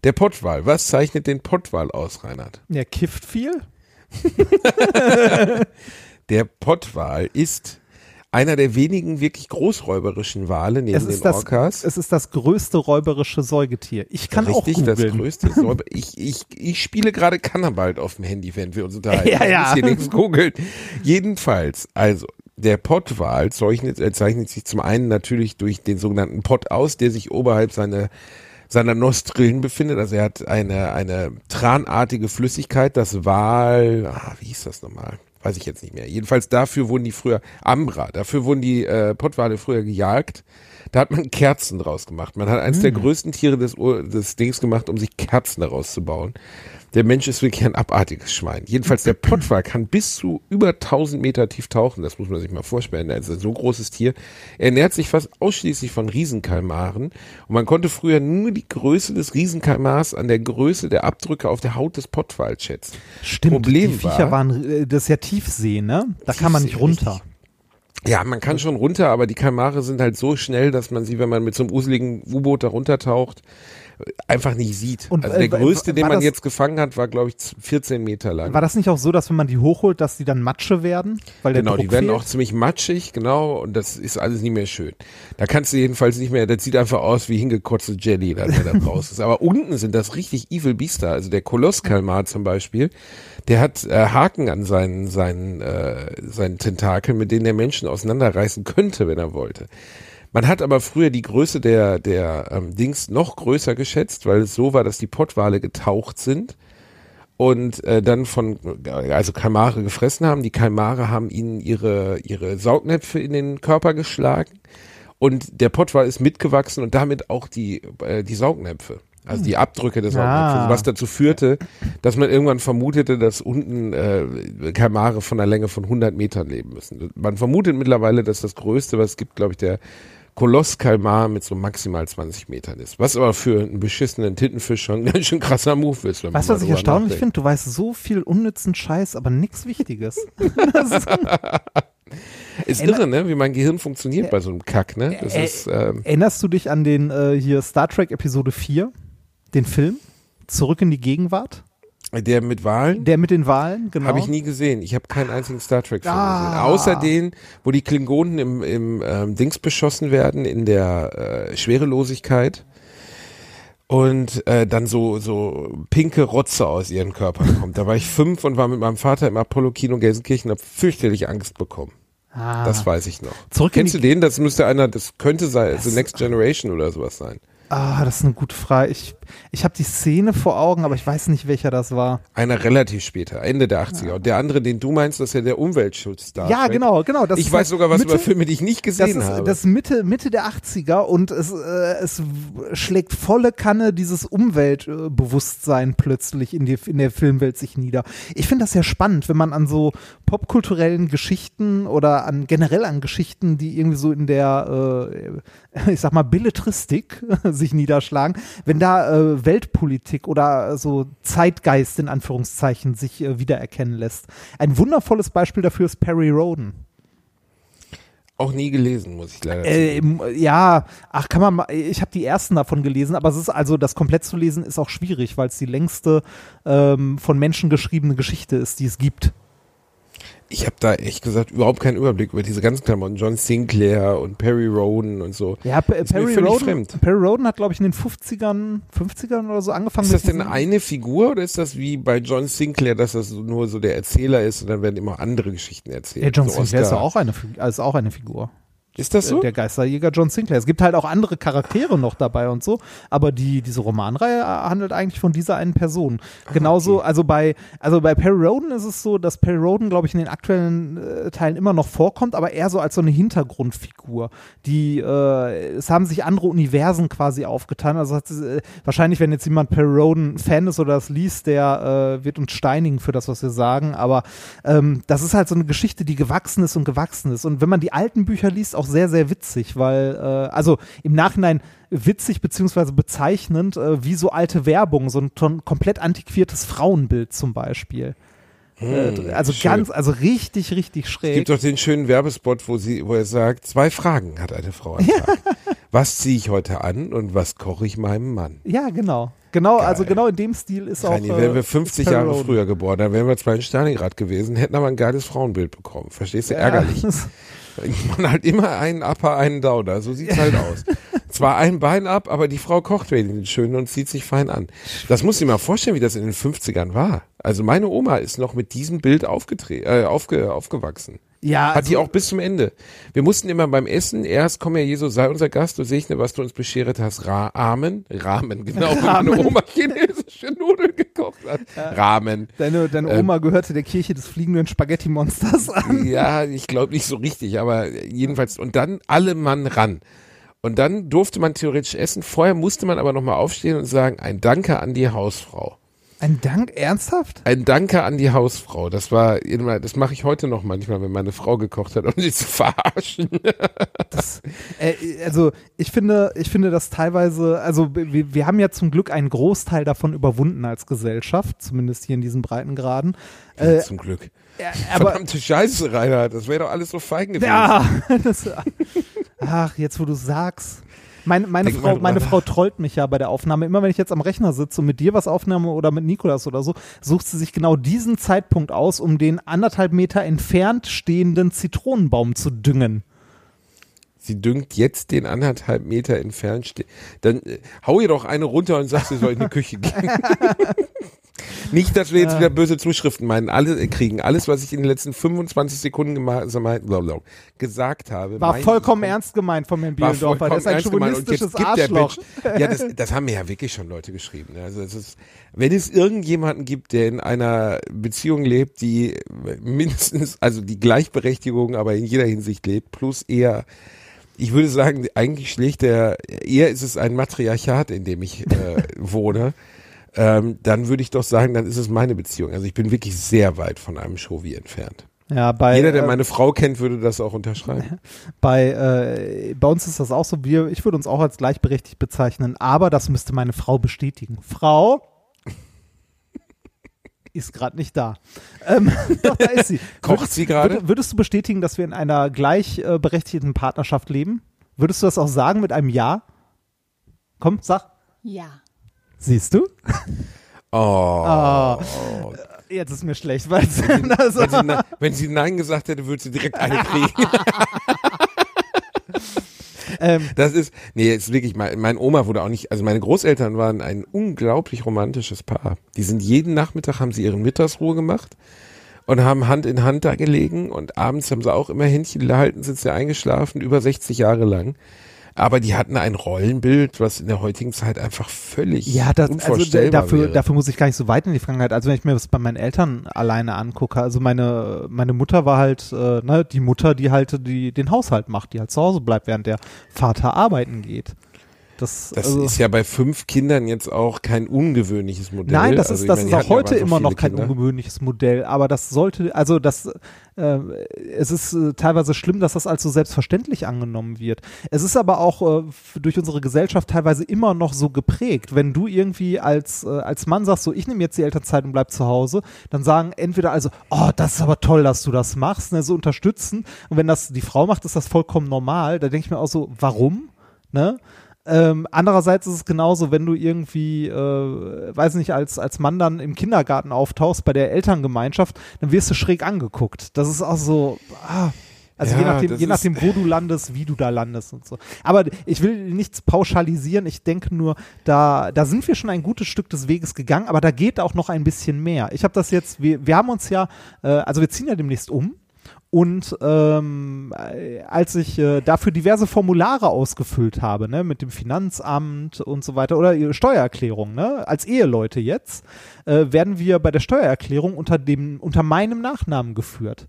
E: Der Pottwal. Was zeichnet den Pottwal aus, Reinhard?
D: Er kifft viel.
E: Der Pottwal ist einer der wenigen wirklich großräuberischen Wale neben
D: Es
E: den
D: ist, das,
E: Orcas.
D: es ist das größte räuberische Säugetier. Ich kann
E: Richtig,
D: auch
E: das
D: googeln.
E: größte Säuber. Ich, ich, ich spiele gerade Cannabalt auf dem Handy, während wir uns unterhalten.
D: Ja, ja.
E: Ich muss hier nichts googeln. Jedenfalls, also, der Pottwal zeichnet, äh, zeichnet sich zum einen natürlich durch den sogenannten Pott aus, der sich oberhalb seiner seiner Nostrillen befindet. Also er hat eine, eine tranartige Flüssigkeit, das Wal, ah, wie hieß das nochmal? Weiß ich jetzt nicht mehr. Jedenfalls dafür wurden die früher, Ambra, dafür wurden die äh, Pottwale früher gejagt. Da hat man Kerzen draus gemacht. Man hat eines der größten Tiere des, des Dings gemacht, um sich Kerzen daraus zu bauen. Der Mensch ist wirklich ein abartiges Schwein. Jedenfalls der Pottwal kann bis zu über 1000 Meter tief tauchen. Das muss man sich mal vorstellen. Er ist ein so großes Tier. Er ernährt sich fast ausschließlich von Riesenkalmaren. Und man konnte früher nur die Größe des Riesenkalmars an der Größe der Abdrücke auf der Haut des Pottwals schätzen.
D: Stimmt,
E: Problem
D: die Viecher
E: war-
D: waren, äh, das ist ja Tiefsee, ne? Da kann man nicht runter.
E: richtig. Ja, man kann schon runter, aber die Kalmare sind halt so schnell, dass man sie, wenn man mit so einem useligen U-Boot da runtertaucht, einfach nicht sieht.
D: Und,
E: also der
D: äh,
E: größte, den man
D: das-
E: jetzt gefangen hat, war glaube ich 14 Meter lang.
D: War das nicht auch so, dass wenn man die hochholt, dass die dann Matsche werden? Weil der
E: Genau,
D: Druck
E: die werden
D: fehlt?
E: auch ziemlich matschig, genau, und das ist alles nicht mehr schön. Da kannst du jedenfalls nicht mehr, das sieht einfach aus wie hingekotzte Jelly, der da draus ist. Aber unten sind das richtig evil Biester. Also der Kolosskalmar zum Beispiel, der hat äh, Haken an seinen, seinen, äh, seinen Tentakeln, mit denen der Menschen auseinanderreißen könnte, wenn er wollte. Man hat aber früher die Größe der, der ähm, Dings noch größer geschätzt, weil es so war, dass die Pottwale getaucht sind und äh, dann von also Kalmare gefressen haben. Die Kalmare haben ihnen ihre ihre Saugnäpfe in den Körper geschlagen und der Pottwal ist mitgewachsen und damit auch die äh, die Saugnäpfe. Also die Abdrücke des Saugnäpfes,
D: Ah.
E: was dazu führte, dass man irgendwann vermutete, dass unten äh, Kalmare von einer Länge von 100 Metern leben müssen. Man vermutet mittlerweile, dass das Größte, was es gibt, glaube ich, der Kolosskalmar mit so maximal 20 Metern ist. Was aber für einen beschissenen Tintenfisch schon ein ganz schön krasser Move ist. Wenn
D: Weißt du, was ich erstaunlich finde? Du weißt so viel unnützen Scheiß, aber nichts Wichtiges. Ist, Erinner-
E: irre, ne? wie mein Gehirn funktioniert bei so einem Kack, ne? Das
D: Äh,
E: ist, ähm,
D: Erinnerst du dich an den äh, hier Star Trek Episode 4, den Film? Zurück in die Gegenwart?
E: Der mit Wahlen
D: Der mit den Wahlen, genau.
E: habe ich nie gesehen. Ich habe keinen einzigen Star Trek Film
D: Ah.
E: gesehen. Außer den, wo die Klingonen im, im ähm, Dings beschossen werden, in der äh, Schwerelosigkeit. Und äh, dann so, so pinke Rotze aus ihren Körpern kommt. Da war ich fünf und war mit meinem Vater im Apollo-Kino Gelsenkirchen und habe fürchterlich Angst bekommen.
D: Ah.
E: Das weiß ich noch.
D: Zurück
E: Kennst du den? Das müsste einer, das könnte sein, The Next Generation oder sowas sein.
D: Ah, das ist eine gute Frage. Ich, ich habe die Szene vor Augen, aber ich weiß nicht, welcher das war.
E: Einer relativ später, Ende der 80er. Und der andere, den du meinst, das ist ja der Umweltschutz Star
D: ja, genau, genau. Das
E: ich weiß sogar was
D: Mitte,
E: über Filme, die ich nicht
D: Das
E: gesehen
D: ist,
E: habe.
D: das ist Mitte, Mitte der 80er und es, äh, es schlägt volle Kanne dieses Umweltbewusstsein plötzlich in, die, in der Filmwelt sich nieder. Ich finde das sehr spannend, wenn man an so popkulturellen Geschichten oder an generell an Geschichten, die irgendwie so in der, äh, ich sag mal, Belletristik sich niederschlagen, wenn da äh, Weltpolitik oder so Zeitgeist in Anführungszeichen sich äh, wiedererkennen lässt. Ein wundervolles Beispiel dafür ist Perry Roden.
E: Auch nie gelesen, muss ich leider sagen.
D: Äh, im- ja, ach kann man mal, ich habe die ersten davon gelesen, aber es ist also, das komplett zu lesen ist auch schwierig, weil es die längste ähm, von Menschen geschriebene Geschichte ist, die es gibt.
E: Ich habe da ehrlich gesagt überhaupt keinen Überblick über diese ganzen Klamotten. John Sinclair und Perry Roden und so.
D: Ja, P
E: Ist
D: Perry Roden,
E: fremd.
D: Perry Roden hat, glaube ich, in den 50ern, 50ern oder so angefangen
E: Ist das denn eine Figur oder ist das wie bei John Sinclair, dass das nur so der Erzähler ist und dann werden immer andere Geschichten erzählt?
D: Ja, John
E: so
D: Sinclair ist ja auch eine, ist auch eine Figur.
E: Ist das so?
D: Der Geisterjäger John Sinclair. Es gibt halt auch andere Charaktere noch dabei und so, aber die, diese Romanreihe äh, handelt eigentlich von dieser einen Person. Genauso, also bei, also bei Perry Roden ist es so, dass Perry Roden, glaube ich, in den aktuellen äh, Teilen immer noch vorkommt, aber eher so als so eine Hintergrundfigur. Die, äh, es haben sich andere Universen quasi aufgetan. Also hat, äh, wahrscheinlich, wenn jetzt jemand Perry Roden Fan ist oder das liest, der äh, wird uns steinigen für das, was wir sagen. Aber ähm, das ist halt so eine Geschichte, die gewachsen ist und gewachsen ist. Und wenn man die alten Bücher liest, auch sehr, sehr witzig, weil, äh, also im Nachhinein witzig beziehungsweise bezeichnend, äh, wie so alte Werbung, so ein komplett antiquiertes Frauenbild zum Beispiel. äh, also
E: schön.
D: ganz, also richtig, richtig
E: Es
D: schräg.
E: gibt doch den schönen Werbespot, wo sie, wo er sagt, zwei Fragen hat eine Frau am Tag. Was ziehe ich heute an und was koche ich meinem Mann?
D: ja, genau. Genau,
E: Geil.
D: also genau in dem Stil ist
E: Reini,
D: auch.
E: wären
D: äh,
E: wir 50
D: Perry
E: Jahre früher geboren, dann wären wir zwar in Stalingrad gewesen, hätten aber ein geiles Frauenbild bekommen. Verstehst du?
D: Ja.
E: Ärgerlich. Man hat immer einen Upper, einen Downer. So sieht's halt aus. Zwar ein Bein ab, aber die Frau kocht wenigstens schön und zieht sich fein an. Das du dir mal vorstellen, wie das in den 50ern war. Also meine Oma ist noch mit diesem Bild aufgetre äh, aufge aufgewachsen.
D: Ja,
E: Hat die
D: also-
E: auch bis zum Ende. Wir mussten immer beim Essen erst, komm her, Jesus, sei unser Gast, du segne, was du uns bescheret hast. Ra Amen. Rahmen, genau. Wie meine Oma chinesische Nudeln gekocht hat. Rahmen.
D: Deine, deine
E: Ähm,
D: Oma gehörte der Kirche des fliegenden Spaghetti-Monsters an.
E: Ja, ich glaube nicht so richtig, aber jedenfalls. Und dann alle Mann ran. Und dann durfte man theoretisch essen. Vorher musste man aber nochmal aufstehen und sagen, ein Danke an die Hausfrau.
D: Ein Dank, ernsthaft?
E: Ein Danke an die Hausfrau. Das war, immer- das mache ich heute noch manchmal, wenn meine Frau gekocht hat, um sie zu verarschen.
D: Das, äh, also ich finde, ich finde das teilweise, also wir, wir haben ja zum Glück einen Großteil davon überwunden als Gesellschaft, zumindest hier in diesen Breitengraden. Äh,
E: Zum Glück.
D: ja, aber
E: Verdammte Scheiße, Reinhard. Das wäre doch alles so fein gewesen.
D: ja, das, ach, jetzt wo du sagst. Meine, meine,
E: Denk
D: Frau, meine. Frau trollt mich ja bei der Aufnahme. Immer wenn ich jetzt am Rechner sitze und mit dir was aufnehme oder mit Nikolas oder so, sucht sie sich genau diesen Zeitpunkt aus, um den anderthalb Meter entfernt stehenden Zitronenbaum zu düngen.
E: Sie düngt jetzt den anderthalb Meter entfernt stehen. Dann äh, hau ihr doch eine runter und sag, sie soll in die Küche gehen. Nicht, dass wir jetzt wieder böse Zuschriften meinen. Alle äh, kriegen. Alles, was ich in den letzten 25 Sekunden blablabla, gesagt habe.
D: War vollkommen
E: ich,
D: ernst gemeint von Herrn Bielendorfer. Der ist ein chauvinistisches Arschloch.
E: Ja, das, das haben mir ja wirklich schon Leute geschrieben. ne? Also es ist, wenn es irgendjemanden gibt, der in einer Beziehung lebt, die mindestens, also die Gleichberechtigung, aber in jeder Hinsicht lebt, plus eher, ich würde sagen, eigentlich schlägt der, eher ist es ein Matriarchat, in dem ich äh, wohne. Ähm, dann würde ich doch sagen, dann ist es meine Beziehung. Also ich bin wirklich sehr weit von einem Chauvi entfernt.
D: Ja, bei,
E: Jeder, der
D: äh,
E: meine Frau kennt, würde das auch unterschreiben.
D: bei, äh, bei uns ist das auch so. Wir, ich würde uns auch als gleichberechtigt bezeichnen, aber das müsste meine Frau bestätigen. Frau ist gerade nicht da. Ähm, doch, da ist sie.
E: Kocht sie gerade?
D: Würd, würdest du bestätigen, dass wir in einer gleichberechtigten Partnerschaft leben? Würdest du das auch sagen mit einem Ja? Komm, sag.
F: Ja.
D: Siehst du?
E: Oh.
D: Ah, jetzt ist mir schlecht, weil also,
E: Wenn sie, na, wenn sie Nein gesagt hätte, würde sie direkt eine kriegen.
D: ähm,
E: Das ist, nee, ist wirklich, mein, mein Oma wurde auch nicht, also meine Großeltern waren ein unglaublich romantisches Paar. Die sind jeden Nachmittag, haben sie ihren Mittagsruhe gemacht und haben Hand in Hand da gelegen und abends haben sie auch immer Händchen gehalten, sind sie eingeschlafen, über 60 Jahre lang. Aber die hatten ein Rollenbild, was in der heutigen Zeit einfach völlig
D: Ja, das, also
E: unvorstellbar
D: dafür,
E: wäre.
D: dafür muss ich gar nicht so weit in die Vergangenheit. Also wenn ich mir das bei meinen Eltern alleine angucke, also meine, meine Mutter war halt, äh, ne, die Mutter, die halt die, den Haushalt macht, die halt zu Hause bleibt, während der Vater arbeiten geht. Das,
E: Das
D: also,
E: ist ja bei fünf Kindern jetzt auch kein ungewöhnliches Modell.
D: Nein, das
E: Also
D: ist, das
E: meine,
D: ist auch
E: ja
D: heute immer noch kein
E: Kinder.
D: ungewöhnliches Modell, aber das sollte, also das, äh, es ist äh, teilweise schlimm, dass das als so selbstverständlich angenommen wird. Es ist aber auch äh, durch unsere Gesellschaft teilweise immer noch so geprägt. Wenn du irgendwie als, äh, als Mann sagst, so ich nehme jetzt die Elternzeit und bleib zu Hause, dann sagen entweder also, oh, das ist aber toll, dass du das machst, ne, so unterstützen. Und wenn das die Frau macht, ist das vollkommen normal. Da denke ich mir auch so, warum? Ne? Ähm, andererseits ist es genauso, wenn du irgendwie, äh, weiß nicht, als, als Mann dann im Kindergarten auftauchst bei der Elterngemeinschaft, dann wirst du schräg angeguckt. Das ist auch so, ah, also
E: Ja,
D: je nachdem, je nachdem, wo du landest, wie du da landest und so. Aber ich will nichts pauschalisieren. Ich denke nur, da, da sind wir schon ein gutes Stück des Weges gegangen, aber da geht auch noch ein bisschen mehr. Ich habe das jetzt, wir, wir haben uns ja, äh, also wir ziehen ja demnächst um. Und ähm, äh, als ich äh, dafür diverse Formulare ausgefüllt habe, ne, mit dem Finanzamt und so weiter oder Steuererklärung, ne, als Eheleute jetzt, äh, werden wir bei der Steuererklärung unter dem, unter meinem Nachnamen geführt.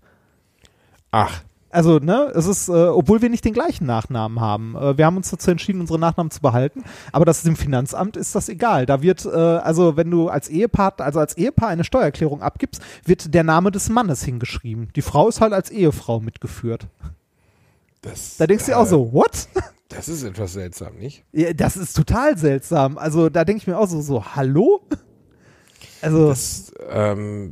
E: Ach,
D: Also, ne, es ist, äh, obwohl wir nicht den gleichen Nachnamen haben. Äh, wir haben uns dazu entschieden, unsere Nachnamen zu behalten, aber das ist dem Finanzamt ist das egal. Da wird, äh, also wenn du als Ehepaar, also als Ehepaar eine Steuererklärung abgibst, wird der Name des Mannes hingeschrieben. Die Frau ist halt als Ehefrau mitgeführt.
E: das,
D: Da denkst du dir auch so, what?
E: das ist etwas seltsam, nicht?
D: Ja, das ist total seltsam. Also da denke ich mir auch so, so, hallo? Also,
E: Das, ähm,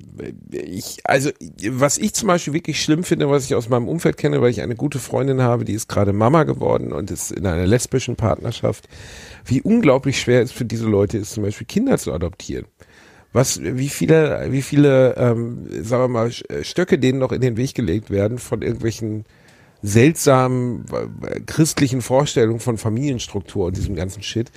E: ich, also, was ich zum Beispiel wirklich schlimm finde, was ich aus meinem Umfeld kenne, weil ich eine gute Freundin habe, die ist gerade Mama geworden und ist in einer lesbischen Partnerschaft, wie unglaublich schwer es für diese Leute ist, zum Beispiel Kinder zu adoptieren. Was, wie viele, wie viele, ähm, sagen wir mal, Stöcke denen noch in den Weg gelegt werden von irgendwelchen seltsamen äh, christlichen Vorstellungen von Familienstruktur und diesem ganzen Shit.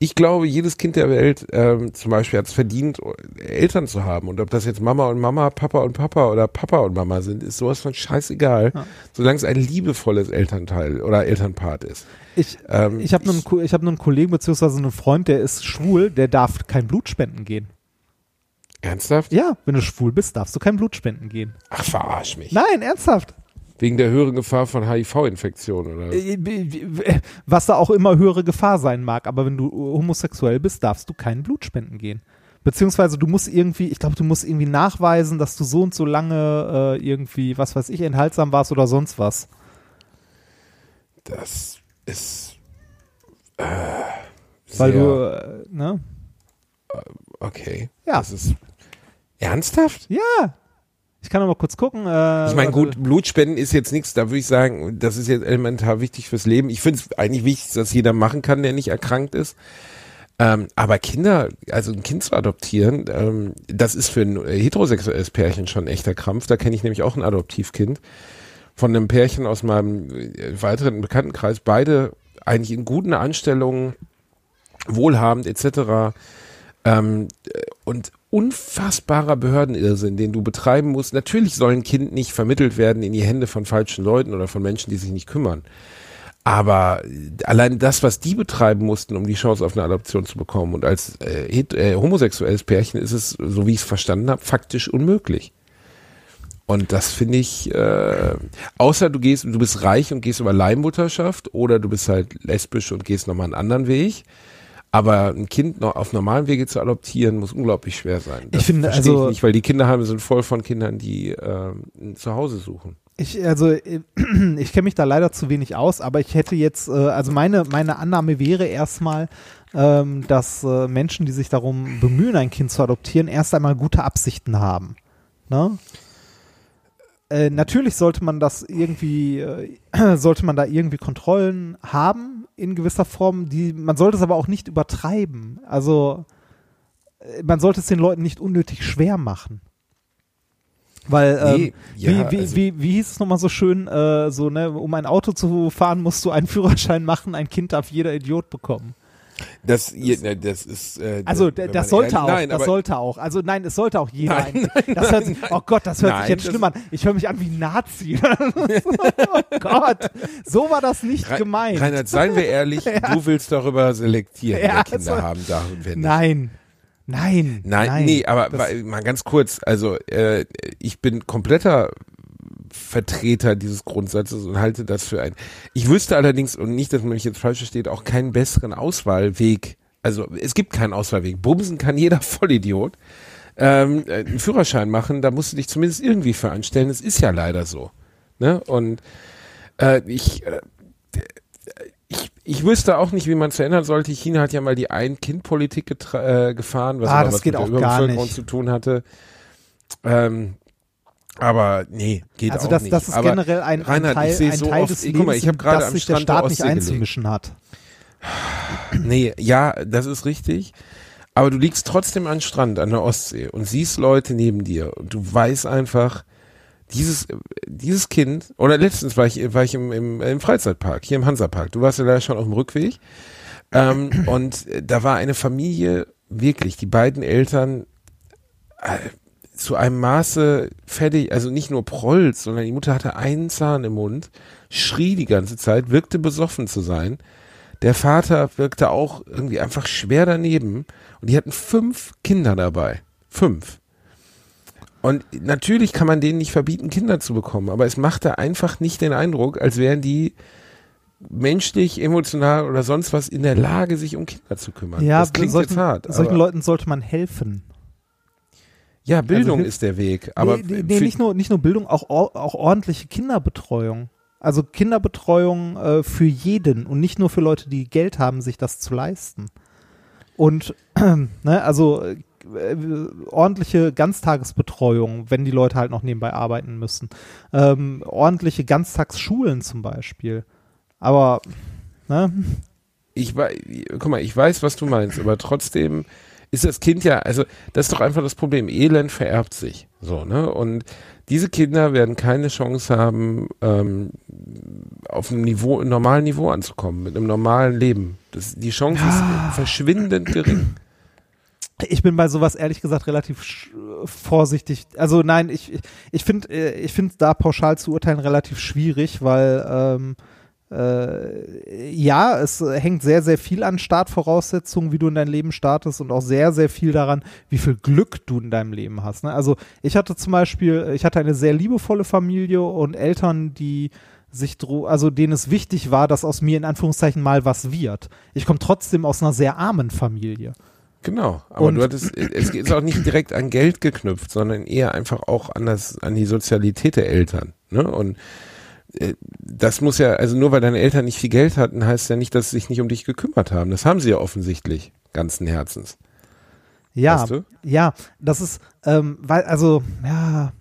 E: Ich glaube, jedes Kind der Welt ähm, zum Beispiel hat es verdient, Eltern zu haben. Und ob das jetzt Mama und Mama, Papa und Papa oder Papa und Mama sind, ist sowas von scheißegal, solange es ein liebevolles Elternteil oder Elternpart ist.
D: ich,
E: Ähm,
D: ich habe einen ich hab einen Kollegen beziehungsweise einen Freund, der ist schwul, der darf kein Blut spenden gehen.
E: Ernsthaft?
D: Ja, wenn du schwul bist, darfst du kein Blut spenden gehen.
E: Ach, verarsch mich.
D: Nein, ernsthaft.
E: Wegen der höheren Gefahr von HIV-Infektion oder?
D: Äh, Was da auch immer höhere Gefahr sein mag, aber wenn du homosexuell bist, darfst du kein Blut spenden gehen. Beziehungsweise du musst irgendwie, ich glaube, du musst irgendwie nachweisen, dass du so und so lange äh, irgendwie, was weiß ich, enthaltsam warst oder sonst was.
E: Das ist.
D: Weil
E: sehr-
D: du, äh, ne?
E: Okay.
D: Ja.
E: Das ist. Ernsthaft?
D: Ja. Ich kann noch mal kurz gucken. Äh,
E: Ich meine,
D: warte.
E: gut, Blutspenden ist jetzt nichts, da würde ich sagen, das ist jetzt elementar wichtig fürs Leben. Ich finde es eigentlich wichtig, dass jeder machen kann, der nicht erkrankt ist. Ähm, aber Kinder, also ein Kind zu adoptieren, ähm, das ist für ein heterosexuelles Pärchen schon ein echter Krampf. Da kenne ich nämlich auch ein Adoptivkind von einem Pärchen aus meinem äh, weiteren Bekanntenkreis. Beide eigentlich in guten Anstellungen, wohlhabend etc. Ähm, äh, und unfassbarer Behördenirrsinn, den du betreiben musst. Natürlich soll ein Kind nicht vermittelt werden in die Hände von falschen Leuten oder von Menschen, die sich nicht kümmern. Aber äh, allein das, was die betreiben mussten, um die Chance auf eine Adoption zu bekommen und als äh, äh, homosexuelles Pärchen ist es, so wie ich es verstanden habe, faktisch unmöglich. Und das finde ich, äh, außer du gehst, du bist reich und gehst über Leihmutterschaft oder du bist halt lesbisch und gehst nochmal einen anderen Weg. Aber ein Kind noch auf normalen Wege zu adoptieren, muss unglaublich schwer sein. Das
D: Ich finde, also-
E: ich nicht, weil die Kinderheime sind voll von Kindern, die äh, ein Zuhause suchen.
D: Ich, also, äh, ich kenne mich da leider zu wenig aus, aber ich hätte jetzt, äh, also meine, meine Annahme wäre erstmal, ähm, dass äh, Menschen, die sich darum bemühen, ein Kind zu adoptieren, erst einmal gute Absichten haben. Ne? Äh, natürlich sollte man das irgendwie, äh, sollte man da irgendwie Kontrollen haben in gewisser Form. Die, man sollte es aber auch nicht übertreiben. Also äh, man sollte es den Leuten nicht unnötig schwer machen. Weil, ähm,
E: Nee, ja,
D: wie, wie,
E: also-
D: wie, wie hieß es nochmal so schön, äh, so, ne, um ein Auto zu fahren, musst du einen Führerschein machen, ein Kind darf jeder Idiot bekommen.
E: Das, ne, das ist. Äh,
D: Also das sollte
E: ehrlich-
D: auch,
E: Nein,
D: das sollte auch. Also nein, es sollte auch jeder.
E: Nein,
D: ein, das hört sich, oh Gott, das hört
E: Nein,
D: sich jetzt schlimm an. Ich höre mich an wie ein Nazi. oh Gott, so war das nicht
E: Re-
D: gemeint.
E: Reinhard, seien wir ehrlich, du willst darüber selektieren,
D: Ja,
E: wer Kinder
D: also-
E: haben darf und wer nicht.
D: Nein, nein,
E: Nein, nee, aber
D: Das-
E: mal ganz kurz, also äh, ich bin kompletter Vertreter dieses Grundsatzes und halte das für ein. Ich wüsste allerdings, und nicht, dass man mich jetzt falsch versteht, auch keinen besseren Auswahlweg. Also es gibt keinen Auswahlweg. Bumsen kann jeder Vollidiot. Ähm, äh, einen Führerschein machen, da musst du dich zumindest irgendwie für anstellen. Es ist ja leider so. Ne? Und äh, ich, äh, ich, ich wüsste auch nicht, wie man es verändern sollte. China hat ja mal die Ein-Kind-Politik äh, gefahren, was
D: Ah, das
E: was
D: geht
E: mit der
D: auch gar
E: Überbevölkerung
D: nicht.
E: zu tun hatte. Ähm, aber nee, geht
D: Also
E: auch
D: das,
E: nicht.
D: das ist
E: aber
D: generell ein, ein
E: Reinhard,
D: Teil,
E: ich sehe
D: ein
E: so
D: Teil
E: oft,
D: des
E: ey, guck mal,
D: Lebens,
E: ich habe
D: in
E: gerade
D: das
E: am
D: sich der
E: Strand der
D: Staat nicht
E: Ostsee gelegen.
D: einzumischen hat.
E: Nee, ja, das ist richtig. Aber du liegst trotzdem am Strand an der Ostsee und siehst Leute neben dir und du weißt einfach, dieses, dieses Kind, oder letztens war ich, war ich im, im, im Freizeitpark, hier im Hansapark. Du warst ja da schon auf dem Rückweg. Ähm, und da war eine Familie, wirklich, die beiden Eltern äh, zu einem Maße fertig, also nicht nur prollt, sondern die Mutter hatte einen Zahn im Mund, schrie die ganze Zeit, wirkte besoffen zu sein. Der Vater wirkte auch irgendwie einfach schwer daneben und die hatten fünf Kinder dabei. Fünf. Und natürlich kann man denen nicht verbieten, Kinder zu bekommen, aber es machte einfach nicht den Eindruck, als wären die menschlich, emotional oder sonst was in der Lage, sich um Kinder zu kümmern.
D: Ja,
E: das klingt
D: solchen,
E: jetzt hart.
D: solchen Leuten sollte man helfen.
E: Ja, Bildung
D: hilf-
E: ist der Weg. Aber
D: nee, nee, nicht, nur, nicht nur Bildung, auch, auch ordentliche Kinderbetreuung. Also Kinderbetreuung äh, für jeden und nicht nur für Leute, die Geld haben, sich das zu leisten. Und ne, also äh, ordentliche Ganztagesbetreuung, wenn die Leute halt noch nebenbei arbeiten müssen. Ähm, ordentliche Ganztagsschulen zum Beispiel. Aber ne,
E: ich weiß, guck mal, ich weiß, was du meinst, aber trotzdem ist das Kind ja, also das ist doch einfach das Problem. Elend vererbt sich, so ne? Und diese Kinder werden keine Chance haben, ähm, auf einem Niveau, einem normalen Niveau anzukommen, mit einem normalen Leben. Das, die Chance ist verschwindend gering.
D: Ich bin bei sowas ehrlich gesagt relativ vorsichtig. Also nein, ich, ich- ich finde äh, ich finde da pauschal zu urteilen relativ schwierig, weil ähm, äh, ja, es hängt sehr, sehr viel an Startvoraussetzungen, wie du in dein Leben startest und auch sehr, sehr viel daran, wie viel Glück du in deinem Leben hast. Ne? Also ich hatte zum Beispiel, ich hatte eine sehr liebevolle Familie und Eltern, die sich dro also denen es wichtig war, dass aus mir in Anführungszeichen mal was wird. Ich komme trotzdem aus einer sehr armen Familie.
E: Genau, aber
D: Und-
E: du hattest, es ist auch nicht direkt an Geld geknüpft, sondern eher einfach auch an das, an die Sozialität der Eltern. Ne? Und das muss ja, also nur weil deine Eltern nicht viel Geld hatten, heißt ja nicht, dass sie sich nicht um dich gekümmert haben. Das haben sie ja offensichtlich, ganzen Herzens.
D: Ja,
E: Weißt du?
D: ja, das ist, ähm, weil, also, ja,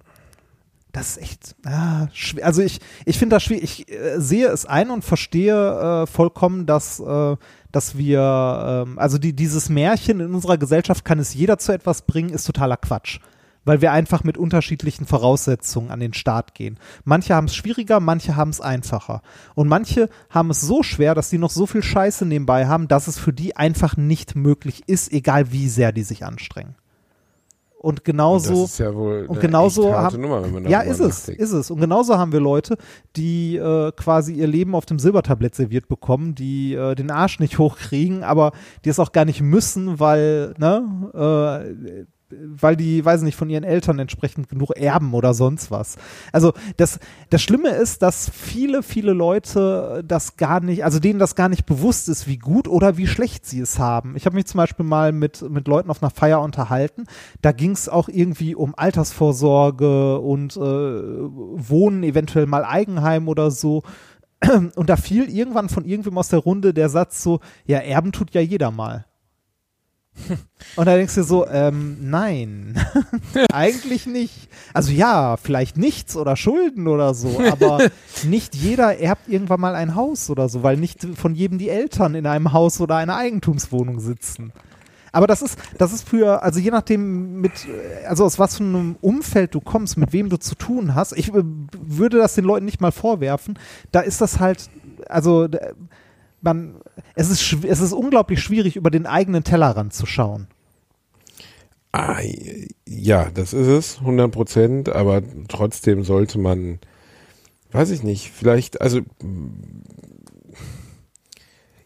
D: das ist echt, ja, schwer. Also ich, ich finde das schwierig. Ich äh, sehe es ein und verstehe äh, vollkommen, dass, äh, dass wir, ähm, also die, dieses Märchen in unserer Gesellschaft kann es jeder zu etwas bringen, ist totaler Quatsch. Weil wir einfach mit unterschiedlichen Voraussetzungen an den Start gehen. Manche haben es schwieriger, manche haben es einfacher. Und manche haben es so schwer, dass sie noch so viel Scheiße nebenbei haben, dass es für die einfach nicht möglich ist, egal wie sehr die sich anstrengen. Und genauso.
E: das ist ja wohl
D: und
E: eine
D: genauso
E: echt harte
D: haben,
E: Nummer, wenn man
D: ja, ist es, ist es. Und genauso haben wir Leute, die äh, quasi ihr Leben auf dem Silbertablett serviert bekommen, die äh, den Arsch nicht hochkriegen, aber die es auch gar nicht müssen, weil, ne, äh, weil die, weiß nicht, von ihren Eltern entsprechend genug erben oder sonst was. Also das, das Schlimme ist, dass viele, viele Leute das gar nicht, also denen das gar nicht bewusst ist, wie gut oder wie schlecht sie es haben. Ich habe mich zum Beispiel mal mit, mit Leuten auf einer Feier unterhalten. Da ging es auch irgendwie um Altersvorsorge und äh, Wohnen, eventuell mal Eigenheim oder so. Und da fiel irgendwann von irgendwem aus der Runde der Satz so, ja, erben tut ja jeder mal. Und da denkst du so, ähm, nein, eigentlich nicht. Also ja, vielleicht nichts oder Schulden oder so, aber nicht jeder erbt irgendwann mal ein Haus oder so, weil nicht von jedem die Eltern in einem Haus oder einer Eigentumswohnung sitzen. Aber das ist, das ist für, also je nachdem mit, also aus was für einem Umfeld du kommst, mit wem du zu tun hast, ich würde das den Leuten nicht mal vorwerfen, da ist das halt, also man, es ist, es ist unglaublich schwierig, über den eigenen Tellerrand zu schauen.
E: Ah, ja, das ist es, 100 Prozent, aber trotzdem sollte man, weiß ich nicht, vielleicht, also,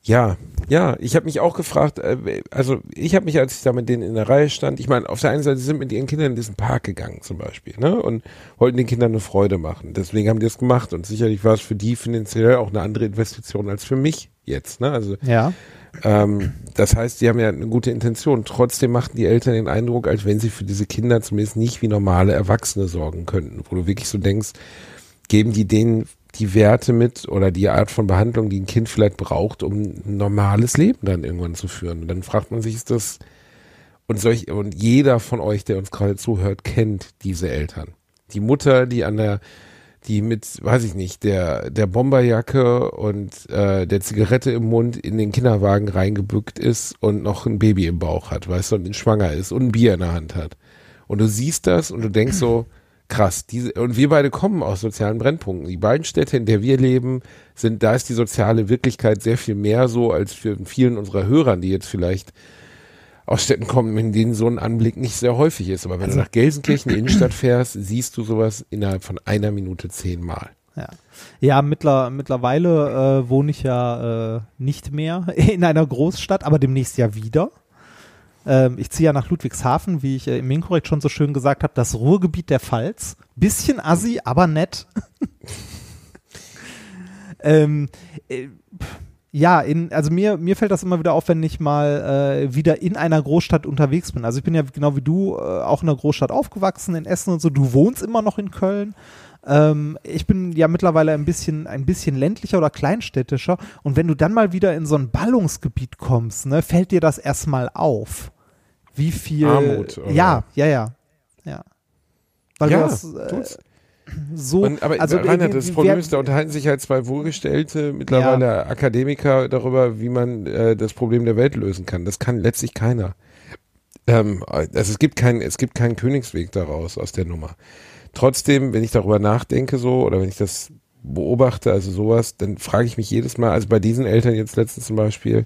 E: ja, ja, ich habe mich auch gefragt, äh, also ich habe mich, als ich da mit denen in der Reihe stand, ich meine, auf der einen Seite sind mit ihren Kindern in diesen Park gegangen zum Beispiel, ne, und wollten den Kindern eine Freude machen, deswegen haben die das gemacht und sicherlich war es für die finanziell auch eine andere Investition als für mich jetzt, ne, also
D: Ja.
E: ähm, das heißt, die haben ja eine gute Intention. Trotzdem machten die Eltern den Eindruck, als wenn sie für diese Kinder zumindest nicht wie normale Erwachsene sorgen könnten. Wo du wirklich so denkst, geben die denen die Werte mit oder die Art von Behandlung, die ein Kind vielleicht braucht, um ein normales Leben dann irgendwann zu führen. Und dann fragt man sich, ist das, und solch, und jeder von euch, der uns gerade zuhört, kennt diese Eltern. Die Mutter, die an der, die mit, weiß ich nicht, der, der Bomberjacke und äh, der Zigarette im Mund in den Kinderwagen reingebückt ist und noch ein Baby im Bauch hat, weißt du, und schwanger ist und ein Bier in der Hand hat. Und du siehst das und du denkst so, krass, diese, und wir beide kommen aus sozialen Brennpunkten. Die beiden Städte, in der wir leben, sind, da ist die soziale Wirklichkeit sehr viel mehr so als für vielen unserer Hörern, die jetzt vielleicht aus Städten kommen, in denen so ein Anblick nicht sehr häufig ist. Aber wenn
D: Also
E: du nach Gelsenkirchen, Innenstadt fährst, siehst du sowas innerhalb von einer Minute zehnmal.
D: Ja, ja mittler, mittlerweile äh, wohne ich ja äh, nicht mehr in einer Großstadt, aber demnächst ja wieder. Ähm, ich ziehe ja nach Ludwigshafen, wie ich äh, im Minkorrekt schon so schön gesagt habe, das Ruhrgebiet der Pfalz. Bisschen assi, aber nett. ähm, äh, ja, in, also mir, mir fällt das immer wieder auf, wenn ich mal äh, wieder in einer Großstadt unterwegs bin. Also ich bin ja genau wie du äh, auch in einer Großstadt aufgewachsen, in Essen und so. Du wohnst immer noch in Köln. Ähm, ich bin ja mittlerweile ein bisschen, ein bisschen ländlicher oder kleinstädtischer. Und wenn du dann mal wieder in so ein Ballungsgebiet kommst, ne, fällt dir das erstmal auf. Wie viel.
E: Armut, oder?
D: Ja, ja, ja. Ja. Weil
E: Ja,
D: du das, äh, so.
E: Und, aber
D: also,
E: Rainer,
D: wie-
E: das
D: wie-
E: Problem ist, da unterhalten sich halt zwei wohlgestellte, mittlerweile Akademiker darüber, wie man äh, das Problem der Welt lösen kann. Das kann letztlich keiner. Ähm, also es gibt keinen, es gibt keinen Königsweg daraus aus der Nummer. Trotzdem, wenn ich darüber nachdenke so oder wenn ich das beobachte, also sowas, dann frage ich mich jedes Mal, also bei diesen Eltern jetzt letztens zum Beispiel,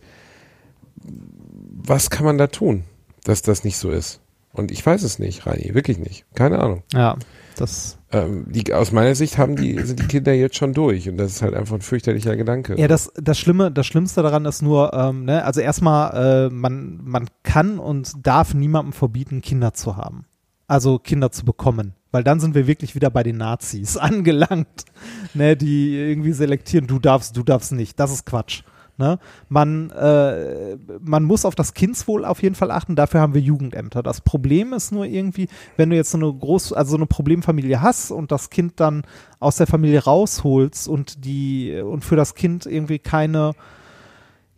E: was kann man da tun, dass das nicht so ist? Und ich weiß es nicht, Reini, wirklich nicht. Keine Ahnung.
D: Ja, das.
E: Ähm, die, aus meiner Sicht haben die, sind die Kinder jetzt schon durch und das ist halt einfach ein fürchterlicher Gedanke.
D: Ja, das, das Schlimme, das Schlimmste daran ist nur, ähm, ne, also erstmal, äh, man, man kann und darf niemandem verbieten, Kinder zu haben. Also Kinder zu bekommen. Weil dann sind wir wirklich wieder bei den Nazis angelangt, ne, die irgendwie selektieren, du darfst, du darfst nicht. Das ist Quatsch. Ne? Man, äh, man muss auf das Kindswohl auf jeden Fall achten, dafür haben wir Jugendämter. Das Problem ist nur irgendwie, wenn du jetzt so eine groß, also so eine Problemfamilie hast und das Kind dann aus der Familie rausholst und die und für das Kind irgendwie keine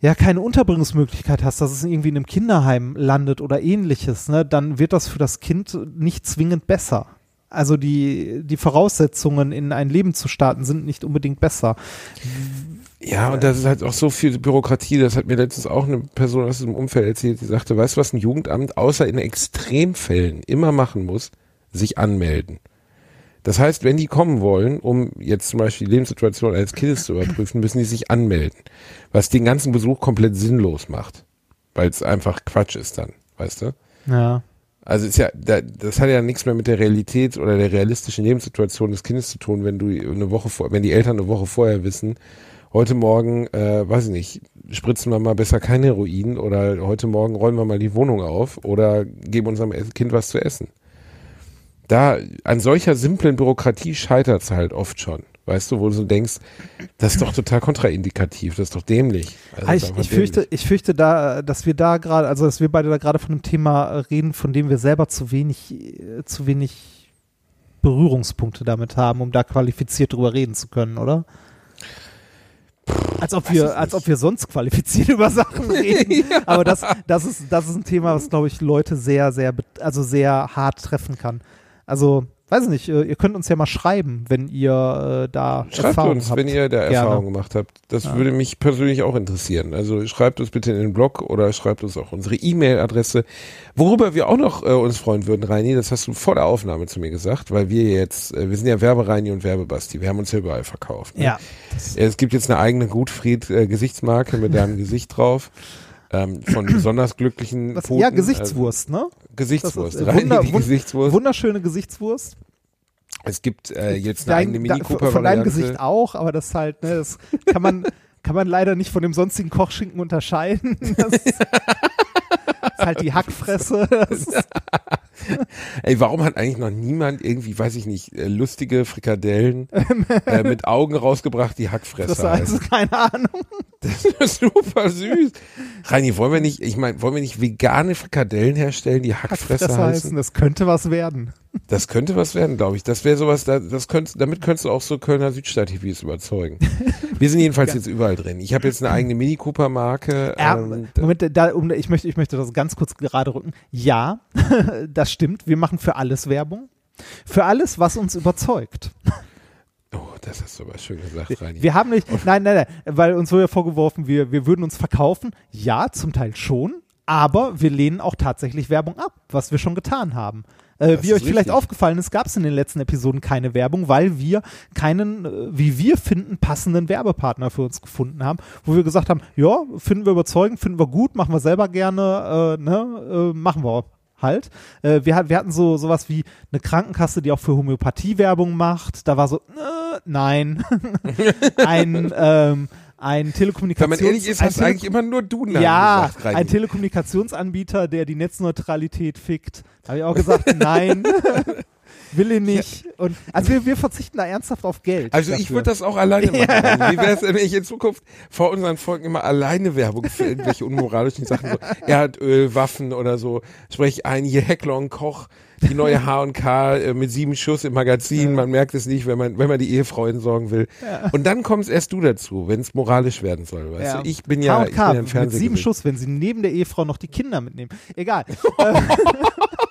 D: ja keine Unterbringungsmöglichkeit hast, dass es irgendwie in einem Kinderheim landet oder ähnliches, ne, dann wird das für das Kind nicht zwingend besser. Also die, die Voraussetzungen in ein Leben zu starten sind nicht unbedingt besser.
E: Ja, und das ist halt auch so viel Bürokratie. Das hat mir letztens auch eine Person aus diesem Umfeld erzählt, die sagte, weißt du, was ein Jugendamt außer in Extremfällen immer machen muss? Sich anmelden. Das heißt, wenn die kommen wollen, um jetzt zum Beispiel die Lebenssituation eines Kindes zu überprüfen, müssen die sich anmelden. Was den ganzen Besuch komplett sinnlos macht. Weil es einfach Quatsch ist dann, weißt du?
D: Ja.
E: Also ist ja, da- das hat ja nichts mehr mit der Realität oder der realistischen Lebenssituation des Kindes zu tun, wenn du eine Woche vor, wenn die Eltern eine Woche vorher wissen, heute Morgen, äh, weiß ich nicht, spritzen wir mal besser kein Heroin oder heute Morgen räumen wir mal die Wohnung auf oder geben unserem Kind was zu essen. Da, an solcher simplen Bürokratie scheitert es halt oft schon. Weißt du, wo du so denkst, das ist doch total kontraindikativ, das ist doch dämlich. Also
D: Ah, ich, ich fürchte,
E: dämlich.
D: ich fürchte da, dass wir da gerade, also dass wir beide da gerade von einem Thema reden, von dem wir selber zu wenig, äh, zu wenig Berührungspunkte damit haben, um da qualifiziert drüber reden zu können, oder? Als ob wir, als ob wir sonst qualifiziert über Sachen reden. Aber das, das ist, das ist ein Thema, was glaube ich Leute sehr, sehr, also sehr hart treffen kann. Also, weiß ich nicht, äh, ihr könnt uns ja mal schreiben, wenn ihr äh, da
E: Schreibt
D: Erfahrung
E: uns,
D: habt.
E: wenn ihr da
D: Gerne.
E: Erfahrung gemacht habt. Das
D: Ja.
E: würde mich persönlich auch interessieren. Also schreibt uns bitte in den Blog oder schreibt uns auch unsere E-Mail-Adresse. Worüber wir auch noch äh, uns freuen würden, Reini, das hast du vor der Aufnahme zu mir gesagt, weil wir jetzt, äh, wir sind ja Werbereini und Werbebasti, wir haben uns ja überall verkauft. Ne?
D: Ja.
E: Es gibt jetzt eine eigene Gutfried-Gesichtsmarke mit deinem Gesicht drauf. Ähm, von besonders glücklichen
D: Was,
E: Pfoten,
D: ja, Gesichtswurst, ne?
E: Also
D: Das
E: Gesichtswurst,
D: ist, äh, wunder-
E: Gesichtswurst.
D: Wunderschöne Gesichtswurst.
E: es gibt äh, jetzt eine
D: Dein,
E: eigene
D: da,
E: Mini
D: von
E: Cooper
D: deinem Gesicht auch, aber das ist halt, ne, das kann man, kann man leider nicht von dem sonstigen Kochschinken unterscheiden. Das ist, ist halt die Hackfresse.
E: Ey, warum hat eigentlich noch niemand irgendwie, weiß ich nicht, äh, lustige Frikadellen äh, mit Augen rausgebracht, die Hackfresse
D: das heißt,
E: heißen?
D: keine Ahnung.
E: Das ist super süß. Reini, wollen wir nicht, ich meine, wollen wir nicht vegane Frikadellen herstellen, die Hackfresse,
D: Hackfresse
E: heißen?
D: heißen, das könnte was werden.
E: Das könnte was werden, glaube ich. Das wäre sowas, da- das könnt, damit könntest du auch so Kölner Südstadt-TVs überzeugen. Wir sind jedenfalls jetzt überall drin. Ich habe jetzt eine eigene Mini Cooper Marke.
D: Ja,
E: ähm,
D: Moment, da, um, ich, möchte, ich möchte das ganz kurz gerade rücken. Ja, das stimmt. Wir machen für alles Werbung. Für alles, was uns überzeugt.
E: das hast du aber schön gesagt, Reini.
D: Wir haben nicht, nein, nein, nein, weil uns wurde ja vorgeworfen, wir, wir würden uns verkaufen. Ja, zum Teil schon, aber wir lehnen auch tatsächlich Werbung ab, was wir schon getan haben. Äh, wie euch vielleicht
E: richtig.
D: aufgefallen ist, gab es in den letzten Episoden keine Werbung, weil wir keinen, äh, wie wir finden, passenden Werbepartner für uns gefunden haben, wo wir gesagt haben, ja, finden wir überzeugend, finden wir gut, machen wir selber gerne, äh, ne, äh, machen wir halt. Äh, wir, wir hatten so sowas wie eine Krankenkasse, die auch für Homöopathie Werbung macht. Da war so, äh, nein. ein, ähm, ein
E: Wenn
D: Telekommunikations...
E: man ehrlich ist, hast eigentlich immer nur du
D: ja,
E: gesagt,
D: ein Telekommunikationsanbieter, der die Netzneutralität fickt. Da habe ich auch gesagt, nein, will ich nicht. Und, also wir, wir verzichten da ernsthaft auf Geld.
E: Also ich
D: dafür.
E: würde das auch alleine machen. Reini. Wie wäre es, wenn ich in Zukunft vor unseren Folgen immer alleine Werbung für irgendwelche unmoralischen Sachen, so Erdöl, Waffen oder so, sprich ein hier Heckler und Koch, die neue H&K äh, mit sieben Schuss im Magazin, man merkt es nicht, wenn man, wenn man die Ehefrau entsorgen will. Und dann kommst erst du dazu, wenn es moralisch werden soll, weißt
D: Ja.
E: du? Ich bin ja, ich bin ja
D: H&K
E: ein
D: mit sieben
E: Fernsehgesicht.
D: Schuss, wenn sie neben der Ehefrau noch die Kinder mitnehmen. Egal.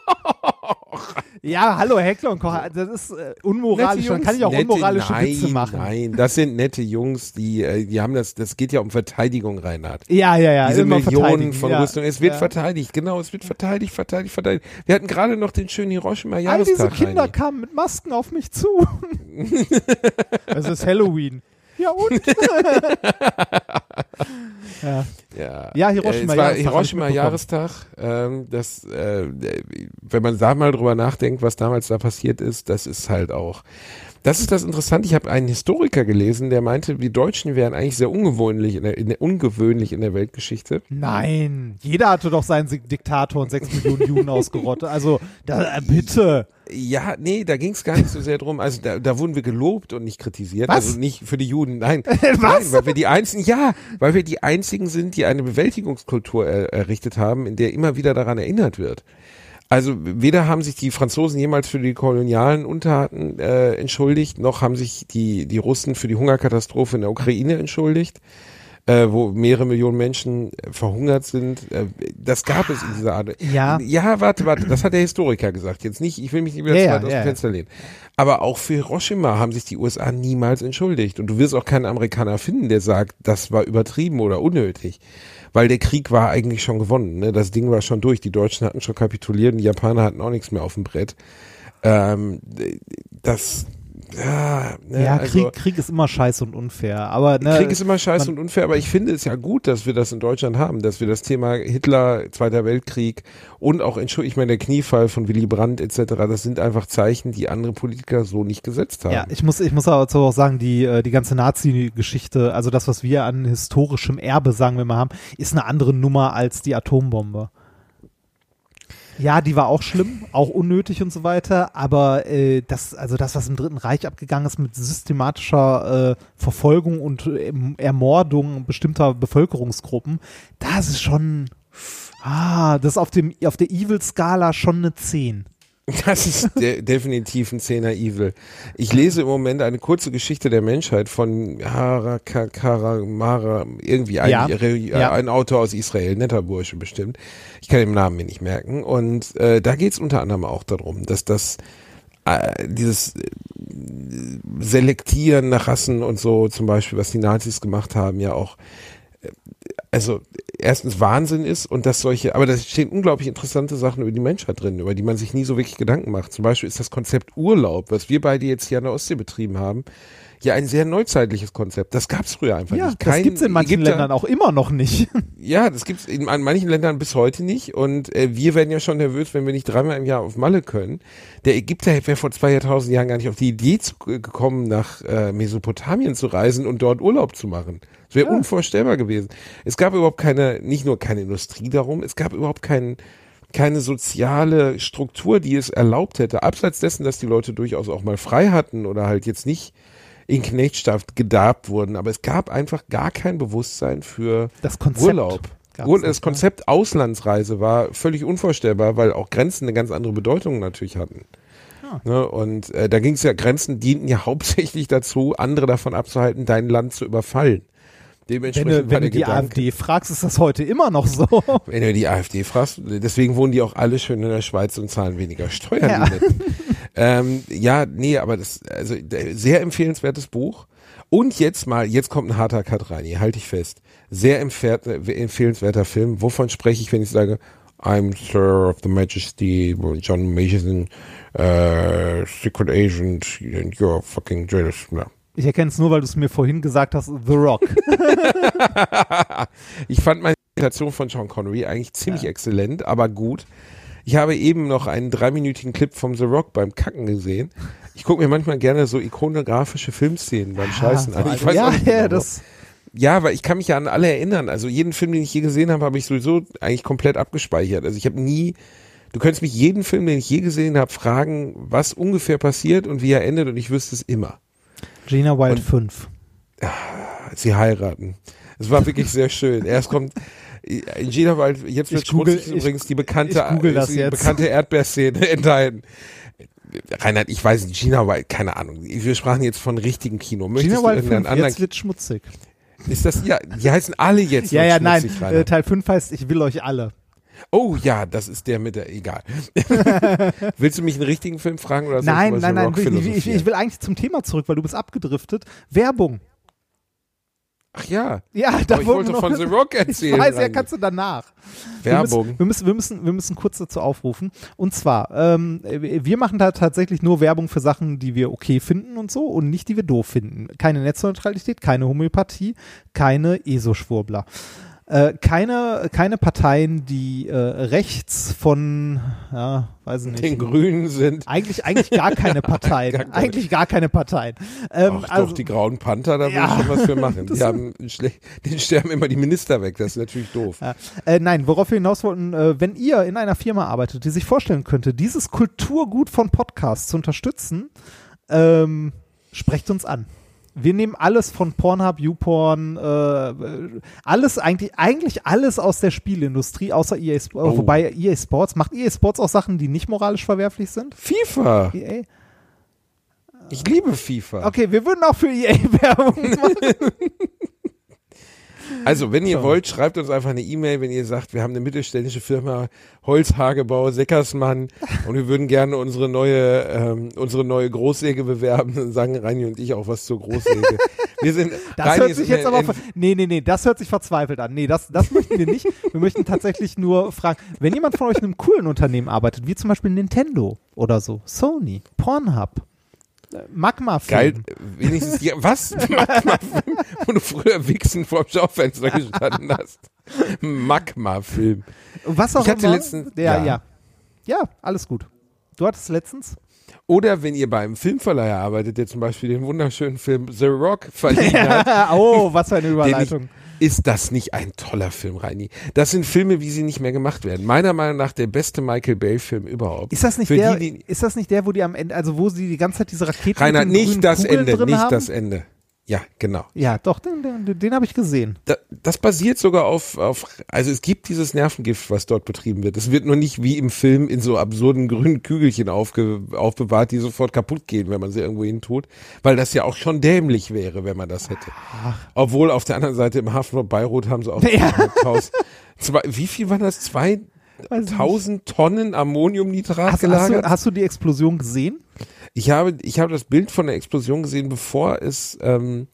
D: Äh, ja, hallo Heckler und Koch, das ist äh, unmoralisch.
E: Nette
D: Dann kann ich auch
E: Jungs,
D: unmoralische
E: nette,
D: Witze
E: nein,
D: machen.
E: Nein, das sind nette Jungs, die, äh, die haben das, das geht ja um Verteidigung, Reinhard.
D: Ja, ja, ja.
E: Diese Millionen von
D: ja.
E: Rüstung. Es wird
D: ja.
E: verteidigt, genau, es wird verteidigt, verteidigt, verteidigt. Wir hatten gerade noch den schönen
D: All diese. Kinder
E: Reini.
D: kamen mit Masken auf mich zu. es ist Halloween. Ja und? ja.
E: Ja,
D: Ja, Hiroshima,
E: äh, es war
D: Jahrestag, hab ich
E: Hiroshima-Jahrestag. Ähm, das, äh, wenn man da mal drüber nachdenkt, was damals da passiert ist, das ist halt auch. Das ist das Interessante. Ich habe einen Historiker gelesen, der meinte, wir Deutschen wären eigentlich sehr ungewöhnlich in der, in der, ungewöhnlich in der Weltgeschichte.
D: Nein, jeder hatte doch seinen Diktator und sechs Millionen Juden ausgerottet. Also, da, äh, bitte.
E: Ja, nee, da ging es gar nicht so sehr drum. Also da, da wurden wir gelobt und nicht kritisiert.
D: Was?
E: Also nicht für die Juden, nein.
D: Was?
E: Nein, weil wir die einzigen, ja, weil wir die einzigen sind, die eine Bewältigungskultur er, errichtet haben, in der immer wieder daran erinnert wird. Also weder haben sich die Franzosen jemals für die kolonialen Untertaten äh, entschuldigt, noch haben sich die, die Russen für die Hungerkatastrophe in der Ukraine entschuldigt, äh, wo mehrere Millionen Menschen äh, verhungert sind. Äh, das gab es in dieser Art.
D: Ja.
E: Ja, warte, warte, das hat der Historiker gesagt. Jetzt nicht, ich will mich nicht wieder
D: Ja, ja,
E: aus dem
D: ja.
E: Fenster lehnen. Aber auch für Hiroshima haben sich die USA niemals entschuldigt. Und du wirst auch keinen Amerikaner finden, der sagt, das war übertrieben oder unnötig. Weil der Krieg war eigentlich schon gewonnen. Ne? Das Ding war schon durch. Die Deutschen hatten schon kapituliert und die Japaner hatten auch nichts mehr auf dem Brett. Ähm, das, ja, ne,
D: Ja,
E: also,
D: Krieg, Krieg ist immer scheiße und unfair. Aber ne,
E: Krieg ist immer scheiße und unfair, aber ich finde es ja gut, dass wir das in Deutschland haben, dass wir das Thema Hitler, Zweiter Weltkrieg und auch, Entschuldigung, ich meine, der Kniefall von Willy Brandt etc., das sind einfach Zeichen, die andere Politiker so nicht gesetzt haben.
D: Ja, ich muss, ich muss aber auch sagen, die, äh, die ganze Nazi-Geschichte, also das, was wir an historischem Erbe, sagen wir mal, haben, ist eine andere Nummer als die Atombombe. Ja, die war auch schlimm, auch unnötig und so weiter, aber äh, das, also das, was im Dritten Reich abgegangen ist mit systematischer äh, Verfolgung und ähm, Ermordung bestimmter Bevölkerungsgruppen, das ist schon, ah, das ist auf dem, auf der Evil-Skala schon eine 10.
E: Das ist de definitiv ein Zehner Evil. Ich lese im Moment eine kurze Geschichte der Menschheit von Harakaramara, irgendwie ein,
D: Ja,
E: Re-
D: ja.
E: ein Autor aus Israel, netter Bursche bestimmt. Ich kann den Namen mir nicht merken. Und äh, da geht es unter anderem auch darum, dass das äh, dieses äh, Selektieren nach Rassen und so, zum Beispiel, was die Nazis gemacht haben, ja auch äh, also erstens Wahnsinn ist und dass solche, aber da stehen unglaublich interessante Sachen über die Menschheit drin, über die man sich nie so wirklich Gedanken macht. Zum Beispiel ist das Konzept Urlaub, was wir beide jetzt hier an der Ostsee betrieben haben, ja ein sehr neuzeitliches Konzept. Das gab es früher einfach
D: Ja,
E: nicht.
D: das
E: Kein
D: gibt's in manchen
E: Ägypter-
D: Ländern auch immer noch nicht.
E: ja, das gibt's in an manchen Ländern bis heute nicht. Und äh, wir werden ja schon nervös, wenn wir nicht dreimal im Jahr auf Malle können. Der Ägypter wäre vor zwei Jahrtausend Jahren gar nicht auf die Idee zu, gekommen, nach äh, Mesopotamien zu reisen und dort Urlaub zu machen. Das wäre unvorstellbar gewesen. Es gab überhaupt keine, nicht nur keine Industrie darum, es gab überhaupt keinen keine soziale Struktur, die es erlaubt hätte, abseits dessen, dass die Leute durchaus auch mal frei hatten oder halt jetzt nicht in Knechtschaft gedarbt wurden, aber es gab einfach gar kein Bewusstsein für
D: Das Konzept
E: Urlaub.
D: gab's
E: das Konzept Auslandsreise war völlig unvorstellbar, weil auch Grenzen eine ganz andere Bedeutung natürlich hatten.
D: Ah.
E: Ne, und äh, da ging es ja, Grenzen dienten ja hauptsächlich dazu, andere davon abzuhalten, dein Land zu überfallen.
D: Wenn
E: Dementsprechend
D: du,
E: war
D: wenn du die
E: Gedanke,
D: AfD fragst, ist das heute immer noch so.
E: wenn du die AfD fragst, deswegen wohnen die auch alle schön in der Schweiz und zahlen weniger Steuern.
D: Ja.
E: Ähm, ja, nee, aber das, also sehr empfehlenswertes Buch. Und jetzt mal, jetzt kommt ein harter Cut rein, hier halte ich fest. Sehr empfehl- empfehlenswerter Film. Wovon spreche ich, wenn ich sage, I'm Sir of the Majesty, John Mason, äh, Secret Agent, and you're fucking jealous. Ja.
D: Ich erkenne es nur, weil du es mir vorhin gesagt hast, The Rock.
E: Ich fand meine Imitation von Sean Connery eigentlich ziemlich exzellent, aber gut. Ich habe eben noch einen dreiminütigen Clip vom The Rock beim Kacken gesehen. Ich gucke mir manchmal gerne so ikonografische Filmszenen beim Scheißen an. Ich weiß
D: ja,
E: auch nicht
D: ja,
E: genau,
D: das,
E: Ja, weil ich kann mich ja an alle erinnern. Also jeden Film, den ich je gesehen habe, habe ich sowieso eigentlich komplett abgespeichert. Also ich habe nie, du könntest mich jeden Film, den ich je gesehen habe, fragen, was ungefähr passiert und wie er endet und ich wüsste es immer.
D: Gina Wild 5.
E: Sie heiraten. Es war wirklich sehr schön. Erst kommt in Gina Wild, jetzt wird schmutzig übrigens die bekannte, die
D: jetzt.
E: bekannte Erdbeerszene enthalten. Reinhard, ich weiß nicht, Gina Wild, keine Ahnung. Wir sprachen jetzt von richtigem Kino. Möchtest
D: Gina Wild
E: irgendeinen
D: 5,
E: anderen?
D: jetzt wird schmutzig.
E: Ist das, ja, die heißen alle jetzt
D: Ja, ja, nein.
E: schmutzig,
D: Äh,
E: Reinhard.
D: Teil 5 heißt, ich will euch alle.
E: Oh ja, das ist der mit der, egal. Willst du mich einen richtigen Film fragen oder
D: Nein, nein, nein. Ich, ich, will eigentlich zum Thema zurück, weil du bist abgedriftet. Werbung.
E: Ach ja,
D: Ja, da
E: aber ich
D: wo-
E: wollte von The Rock erzählen.
D: Ich weiß, ja, kannst du danach.
E: Werbung.
D: wir müssen, wir müssen, wir müssen kurz dazu aufrufen. Und zwar, ähm, wir machen da tatsächlich nur Werbung für Sachen, die wir okay finden und so und nicht, die wir doof finden. Keine Netzneutralität, keine Homöopathie, keine ESO-Schwurbler. Äh, keine, keine Parteien, die äh, rechts von, ja, weiß ich nicht.
E: Den Grünen sind
D: Eigentlich, eigentlich gar keine Parteien.
E: Gar keine.
D: Eigentlich gar keine Parteien. Ähm,
E: Ach
D: also,
E: doch, die grauen Panther, da will
D: Ja.
E: ich schon was für machen. Die haben einen schle- den sterben immer die Minister weg, das ist natürlich doof.
D: Ja. Äh, nein, worauf wir hinaus wollten, äh, wenn ihr in einer Firma arbeitet, die sich vorstellen könnte, dieses Kulturgut von Podcasts zu unterstützen, ähm, sprecht uns an. Wir nehmen alles von Pornhub, YouPorn, äh, alles eigentlich, eigentlich alles aus der Spielindustrie, außer EA Sports.
E: Oh.
D: Wobei EA Sports, macht EA Sports auch Sachen, die nicht moralisch verwerflich sind?
E: FIFA,
D: EA?
E: ich liebe FIFA.
D: Okay, wir würden auch für EA Werbung machen.
E: Also, wenn ihr
D: So.
E: wollt, schreibt uns einfach eine E-Mail, wenn ihr sagt, wir haben eine mittelständische Firma, Holzhagebau, Seckersmann und wir würden gerne unsere neue, ähm, unsere neue Großsäge bewerben, dann sagen Reini und ich auch was zur Großsäge. Wir sind,
D: Das
E: Reini
D: hört sich jetzt aber. Nee, nee, nee, das hört sich verzweifelt an. Nee, das, das möchten wir nicht. Wir möchten tatsächlich nur fragen, wenn jemand von euch in einem coolen Unternehmen arbeitet, wie zum Beispiel Nintendo oder so, Sony, Pornhub, äh, Magma
E: Geil,
D: Film.
E: wenigstens, ja, was? Magma-Film, wo du früher Wichsen vorm Schaufenster gestanden hast. Magma-Film.
D: Was auch
E: Ich hatte
D: immer.
E: letztens-
D: ja,
E: ja.
D: ja, ja. alles gut. Du hattest letztens?
E: Oder wenn ihr beim Filmverleiher arbeitet, der zum Beispiel den wunderschönen Film The Rock verliehen hat,
D: oh, was für eine Überleitung.
E: Ist das nicht ein toller Film, Reini? Das sind Filme, wie sie nicht mehr gemacht werden. Meiner Meinung nach der beste Michael Bay-Film überhaupt.
D: Ist das nicht
E: Für
D: der?
E: die, die,
D: ist das nicht der, wo die am Ende, also wo sie die ganze Zeit diese Raketen
E: Rainer,
D: mit den
E: nicht
D: grünen
E: das
D: Kugeln
E: Ende, nicht
D: haben?
E: das Ende. Ja, genau.
D: Ja, doch, den, den, den habe ich gesehen.
E: Da, das basiert sogar auf, auf, also es gibt dieses Nervengift, was dort betrieben wird. Es wird nur nicht wie im Film in so absurden grünen Kügelchen aufge, aufbewahrt, die sofort kaputt gehen, wenn man sie irgendwo hin tut, weil das ja auch schon dämlich wäre, wenn man das hätte. Obwohl auf der anderen Seite im Hafen von Beirut haben sie auch
D: Ja.
E: 1000 zwei, wie viel waren das?
D: Ich
E: 2000 Tonnen Ammoniumnitrat
D: Hast, hast,
E: gelagert?
D: du, hast du die Explosion gesehen?
E: Ich habe, ich habe das Bild von der Explosion gesehen, bevor es ähm,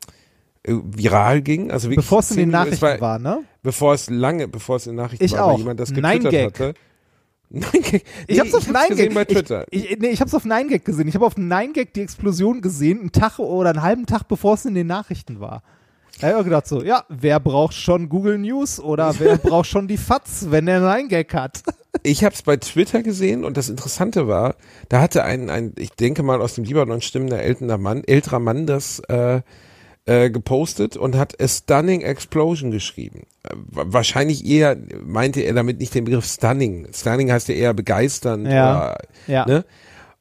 E: äh, viral ging. Also wirklich
D: Bevor es in den Nachrichten
E: es
D: war, ne?
E: Bevor es lange, bevor es in den Nachrichten
D: Ich
E: war, weil
D: auch.
E: jemand das
D: Nein
E: getwittert
D: Gag.
E: hatte. Nein Gag.
D: Ich hab's auf
E: hab's gesehen
D: 9gag.
E: bei Twitter.
D: Ich, ich, nee, ich hab's auf 9gag gesehen. Ich habe auf 9gag die Explosion gesehen, einen Tag oder einen halben Tag bevor es in den Nachrichten war. Da hab ich auch gedacht so, ja, wer braucht schon Google News oder wer braucht schon die FATS, wenn der 9gag hat?
E: Ich habe es bei Twitter gesehen und das Interessante war, da hatte ein, ein ich denke mal aus dem Libanon stimmender älterer Mann, älterer Mann das äh, äh, gepostet und hat a stunning explosion geschrieben. Äh, wa- wahrscheinlich eher meinte er damit nicht den Begriff stunning. Stunning heißt ja eher begeisternd
D: Ja.
E: oder
D: Ja.
E: ne?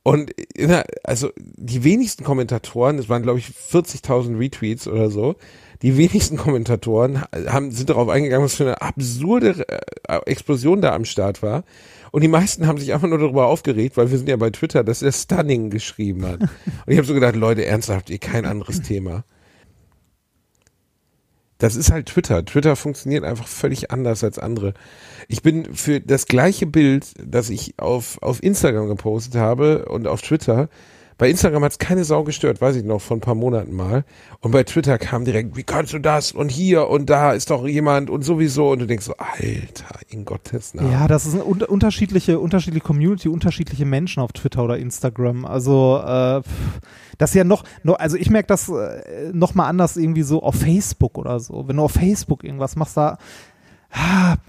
E: Und ja, also die wenigsten Kommentatoren, es waren glaube ich 40.000 Retweets oder so, die wenigsten Kommentatoren haben, sind darauf eingegangen, was für eine absurde äh, Explosion da am Start war. Und die meisten haben sich einfach nur darüber aufgeregt, weil wir sind ja bei Twitter, dass er Stunning geschrieben hat. Und ich habe so gedacht, Leute, ernsthaft, ihr kein anderes Thema. das ist halt Twitter. Twitter funktioniert einfach völlig anders als andere. Ich bin für das gleiche Bild, das ich auf, auf Instagram gepostet habe und auf Twitter, bei Instagram hat es keine Sau gestört, weiß ich noch, vor ein paar Monaten mal. Und bei Twitter kam direkt, wie kannst du das? Und hier und da ist doch jemand und sowieso. Und du denkst so, Alter, in Gottes Namen.
D: Ja, das ist eine un unterschiedliche, unterschiedliche Community, unterschiedliche Menschen auf Twitter oder Instagram. Also, äh, das ist ja noch, noch also ich merke das äh, noch mal anders irgendwie so auf Facebook oder so. Wenn du auf Facebook irgendwas machst, da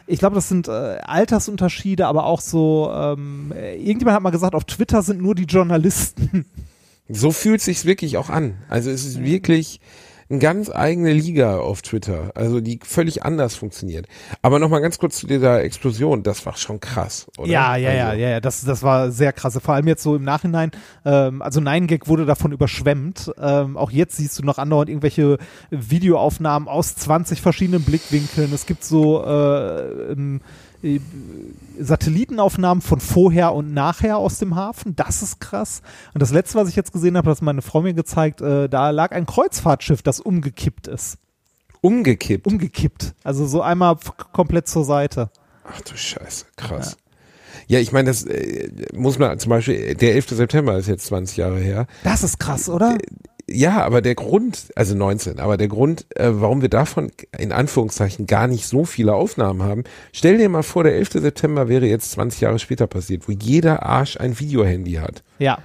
D: ich glaube, das sind äh, Altersunterschiede, aber auch so, ähm, äh, irgendjemand hat mal gesagt, auf Twitter sind nur die Journalisten.
E: So fühlt sich's wirklich auch an. Also es ist wirklich eine ganz eigene Liga auf Twitter, also die völlig anders funktioniert. Aber nochmal ganz kurz zu dieser Explosion, das war schon krass, oder?
D: Ja, ja, ja,
E: also,
D: ja, ja, das, das war sehr krass. Vor allem jetzt so im Nachhinein, ähm, also Nine Gag wurde davon überschwemmt. Ähm, auch jetzt siehst du noch andauernd irgendwelche Videoaufnahmen aus 20 verschiedenen Blickwinkeln. Es gibt so äh, ähm, äh, Satellitenaufnahmen von vorher und nachher aus dem Hafen. Das ist krass. Und das letzte, was ich jetzt gesehen habe, hat meine Frau mir gezeigt, äh, da lag ein Kreuzfahrtschiff, das umgekippt ist.
E: Umgekippt.
D: Umgekippt. Also so einmal komplett zur Seite.
E: Ach du Scheiße, krass. Ja, ich meine, das äh, muss man zum Beispiel, der 11. September ist jetzt 20 Jahre her.
D: Das ist krass, oder?
E: Ja, aber der Grund, also 19, aber der Grund, äh, warum wir davon in Anführungszeichen gar nicht so viele Aufnahmen haben, stell dir mal vor, der 11. September wäre jetzt 20 Jahre später passiert, wo jeder Arsch ein Videohandy hat.
D: Ja.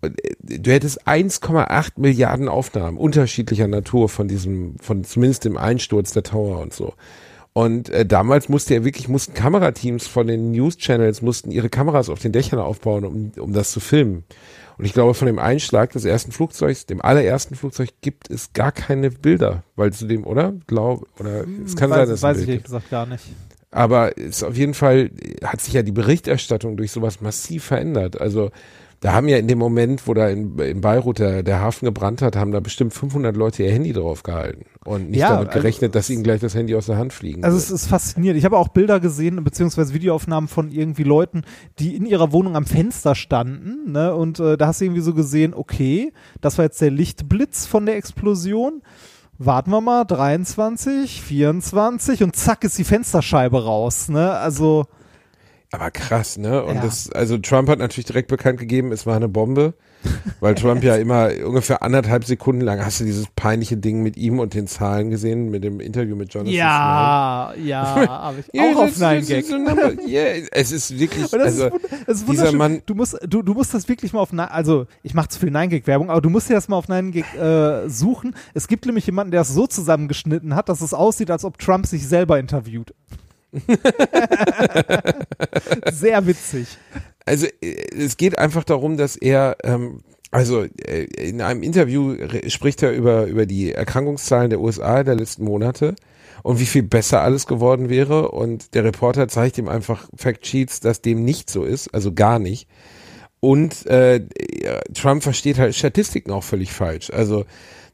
E: Du hättest 1,8 Milliarden Aufnahmen unterschiedlicher Natur von diesem, von zumindest dem Einsturz der Tower und so. Und äh, damals musste ja wirklich, mussten Kamerateams von den News-Channels, mussten ihre Kameras auf den Dächern aufbauen, um, um das zu filmen. Und ich glaube, von dem Einschlag des ersten Flugzeugs, dem allerersten Flugzeug, gibt es gar keine Bilder, weil zu dem, oder? Glaub, oder es kann
D: weiß,
E: sein, dass
D: weiß ich ehrlich gesagt gar nicht.
E: Aber es auf jeden Fall hat sich ja die Berichterstattung durch sowas massiv verändert. Also da haben ja in dem Moment, wo da in, in Beirut der, der Hafen gebrannt hat, haben da bestimmt 500 Leute ihr Handy drauf gehalten und nicht
D: Ja,
E: damit
D: also
E: gerechnet, dass
D: es-
E: ihnen gleich das Handy aus der Hand fliegen
D: Also
E: wird.
D: es ist faszinierend. Ich habe auch Bilder gesehen, beziehungsweise Videoaufnahmen von irgendwie Leuten, die in ihrer Wohnung am Fenster standen. Ne? Und äh, da hast du irgendwie so gesehen, okay, das war jetzt der Lichtblitz von der Explosion. Warten wir mal, 23, 24 und zack ist die Fensterscheibe raus. Ne? Also
E: Aber krass, ne? Und
D: Ja.
E: das, also Trump hat natürlich direkt bekannt gegeben, es war eine Bombe, weil Trump ja immer ungefähr anderthalb Sekunden lang, hast du dieses peinliche Ding mit ihm und den Zahlen gesehen, mit dem Interview mit Jonathan
D: ja, ja, habe ich auch auf Nein Gag.
E: Yeah, es ist wirklich,
D: Aber
E: also,
D: ist, ist
E: dieser. Mann-
D: du musst, du, du musst das wirklich mal auf, also ich mache zu viel Nein Gag Werbung, aber du musst dir das mal auf Nein Gag äh, suchen. Es gibt nämlich jemanden, der es so zusammengeschnitten hat, dass es aussieht, als ob Trump sich selber interviewt. Sehr witzig.
E: also äh, es geht einfach darum, dass er, ähm, also äh, in einem Interview spricht er über, über die Erkrankungszahlen der USA der letzten Monate und wie viel besser alles geworden wäre. Und der Reporter zeigt ihm einfach Factsheets, dass dem nicht so ist, also gar nicht. Und äh, Trump versteht halt Statistiken auch völlig falsch. Also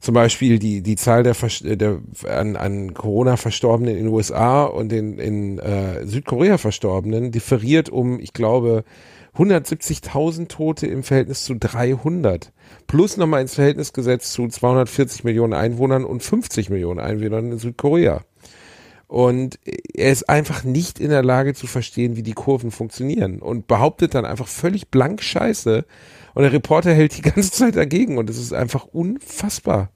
E: zum Beispiel die, die Zahl der, Vers- der an, an Corona Verstorbenen in den USA und in, in äh, Südkorea Verstorbenen differiert um, ich glaube, 170.000 Tote im Verhältnis zu 300. Plus nochmal ins Verhältnis gesetzt zu 240 Millionen Einwohnern und 50 Millionen Einwohnern in Südkorea. Und er ist einfach nicht in der Lage zu verstehen, wie die Kurven funktionieren und behauptet dann einfach völlig blank Scheiße. Und der Reporter hält die ganze Zeit dagegen und es ist einfach unfassbar.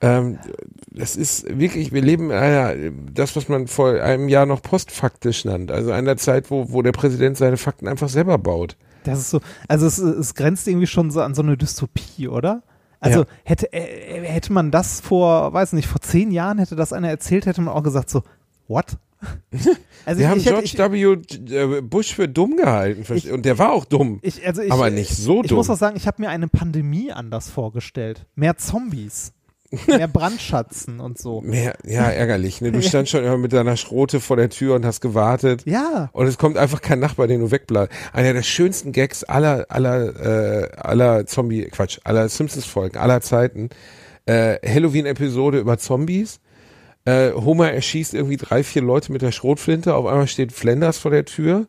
E: Ähm, das ist wirklich, wir leben in einer, das, was man vor einem Jahr noch postfaktisch nannt. Also einer Zeit, wo, wo der Präsident seine Fakten einfach selber baut.
D: Das ist so, also es, es grenzt irgendwie schon so an so eine Dystopie, oder? Also
E: Ja.
D: hätte, äh, hätte man das vor, weiß nicht, vor zehn Jahren hätte das einer erzählt, hätte man auch gesagt so, what? Also
E: Wir haben
D: ich hätte,
E: George
D: ich,
E: W. Bush für dumm gehalten
D: Ich-
E: und der war auch dumm.
D: ich, also ich,
E: aber nicht so
D: Ich
E: dumm.
D: muss auch sagen, ich habe mir eine Pandemie anders vorgestellt. Mehr Zombies, mehr Brandschatzen und so.
E: Mehr, ja, ärgerlich. Ne? Du standst schon immer mit deiner Schrote vor der Tür und hast gewartet.
D: Ja,
E: Und es kommt einfach kein Nachbar, den du wegbleibst. Einer der schönsten Gags aller, aller, äh, aller Zombie, Quatsch, aller Simpsons-Folgen, aller Zeiten. Äh, Halloween-Episode über Zombies. Äh, Homer erschießt irgendwie drei, vier Leute mit der Schrotflinte. Auf einmal steht Flanders vor der Tür.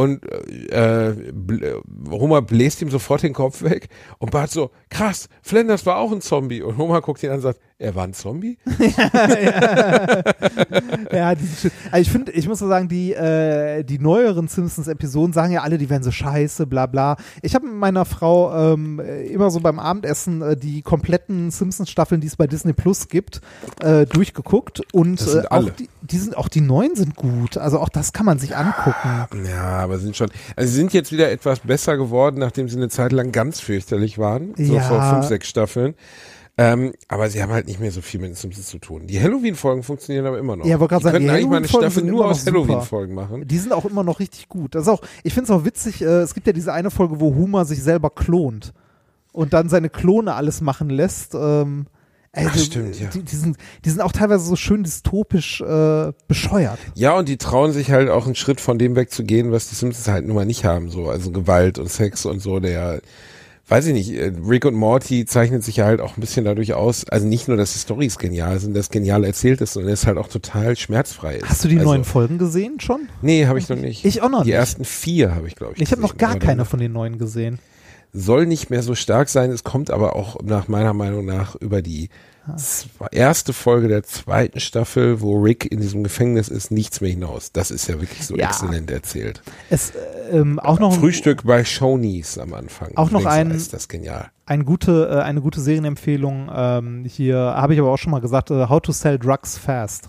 E: Und äh, bl- Homer bläst ihm sofort den Kopf weg. Und Bart so, krass, Flanders war auch ein Zombie. Und Homer guckt ihn an und sagt, Er war ein Zombie?
D: ja, die, sind schön. also ich finde, ich muss so sagen, die, äh, die neueren Simpsons-Episoden sagen ja alle, die wären so scheiße, bla bla. Ich habe mit meiner Frau ähm, immer so beim Abendessen äh, die kompletten Simpsons-Staffeln, die es bei Disney Plus gibt, äh, durchgeguckt und
E: Das sind
D: äh, auch
E: alle.
D: die, die sind auch die neuen sind gut. Also auch das kann man sich angucken.
E: Ja, aber sind schon, also sie sind jetzt wieder etwas besser geworden, nachdem sie eine Zeit lang ganz fürchterlich waren, so
D: Ja.
E: vor fünf, sechs Staffeln. Ähm, aber sie haben halt nicht mehr so viel mit den Simpsons zu tun. Die Halloween-Folgen funktionieren aber immer noch.
D: Ja, wollte gerade
E: die
D: sagen,
E: könnten
D: die
E: eigentlich mal eine Staffel nur aus. Halloween-Folgen machen.
D: Die sind auch immer noch richtig gut. Das ist auch, ich finde es auch witzig, äh, es gibt ja diese eine Folge, wo Homer sich selber klont und dann seine Klone alles machen lässt. Ähm, also,
E: Ach, stimmt, ja.
D: die, die, sind, die sind auch teilweise so schön dystopisch äh, bescheuert.
E: Ja, und die trauen sich halt auch einen Schritt von dem wegzugehen, was die Simpsons halt nun mal nicht haben, so, also Gewalt und Sex und so, der, weiß ich nicht, äh, Rick und Morty zeichnet sich ja halt auch ein bisschen dadurch aus, also nicht nur, dass die Storys genial sind, dass genial erzählt ist, sondern es halt auch total schmerzfrei ist.
D: Hast du die
E: also,
D: neuen Folgen gesehen schon?
E: Nee, habe ich noch nicht.
D: Ich auch noch
E: Die
D: nicht.
E: ersten vier habe ich, glaube ich.
D: Ich habe noch gar keine von den neuen gesehen.
E: Soll nicht mehr so stark sein, es kommt aber auch nach meiner Meinung nach über die erste Folge der zweiten Staffel, wo Rick in diesem Gefängnis ist, nichts mehr hinaus. Das ist ja wirklich so
D: Ja.
E: exzellent erzählt.
D: Es äh, ähm, auch noch ein-
E: Frühstück bei Shonies am Anfang.
D: Auch noch ein-
E: Ist das genial.
D: eine gute, äh, eine gute Serienempfehlung. Ähm, hier habe ich aber auch schon mal gesagt, äh, How to Sell Drugs Fast.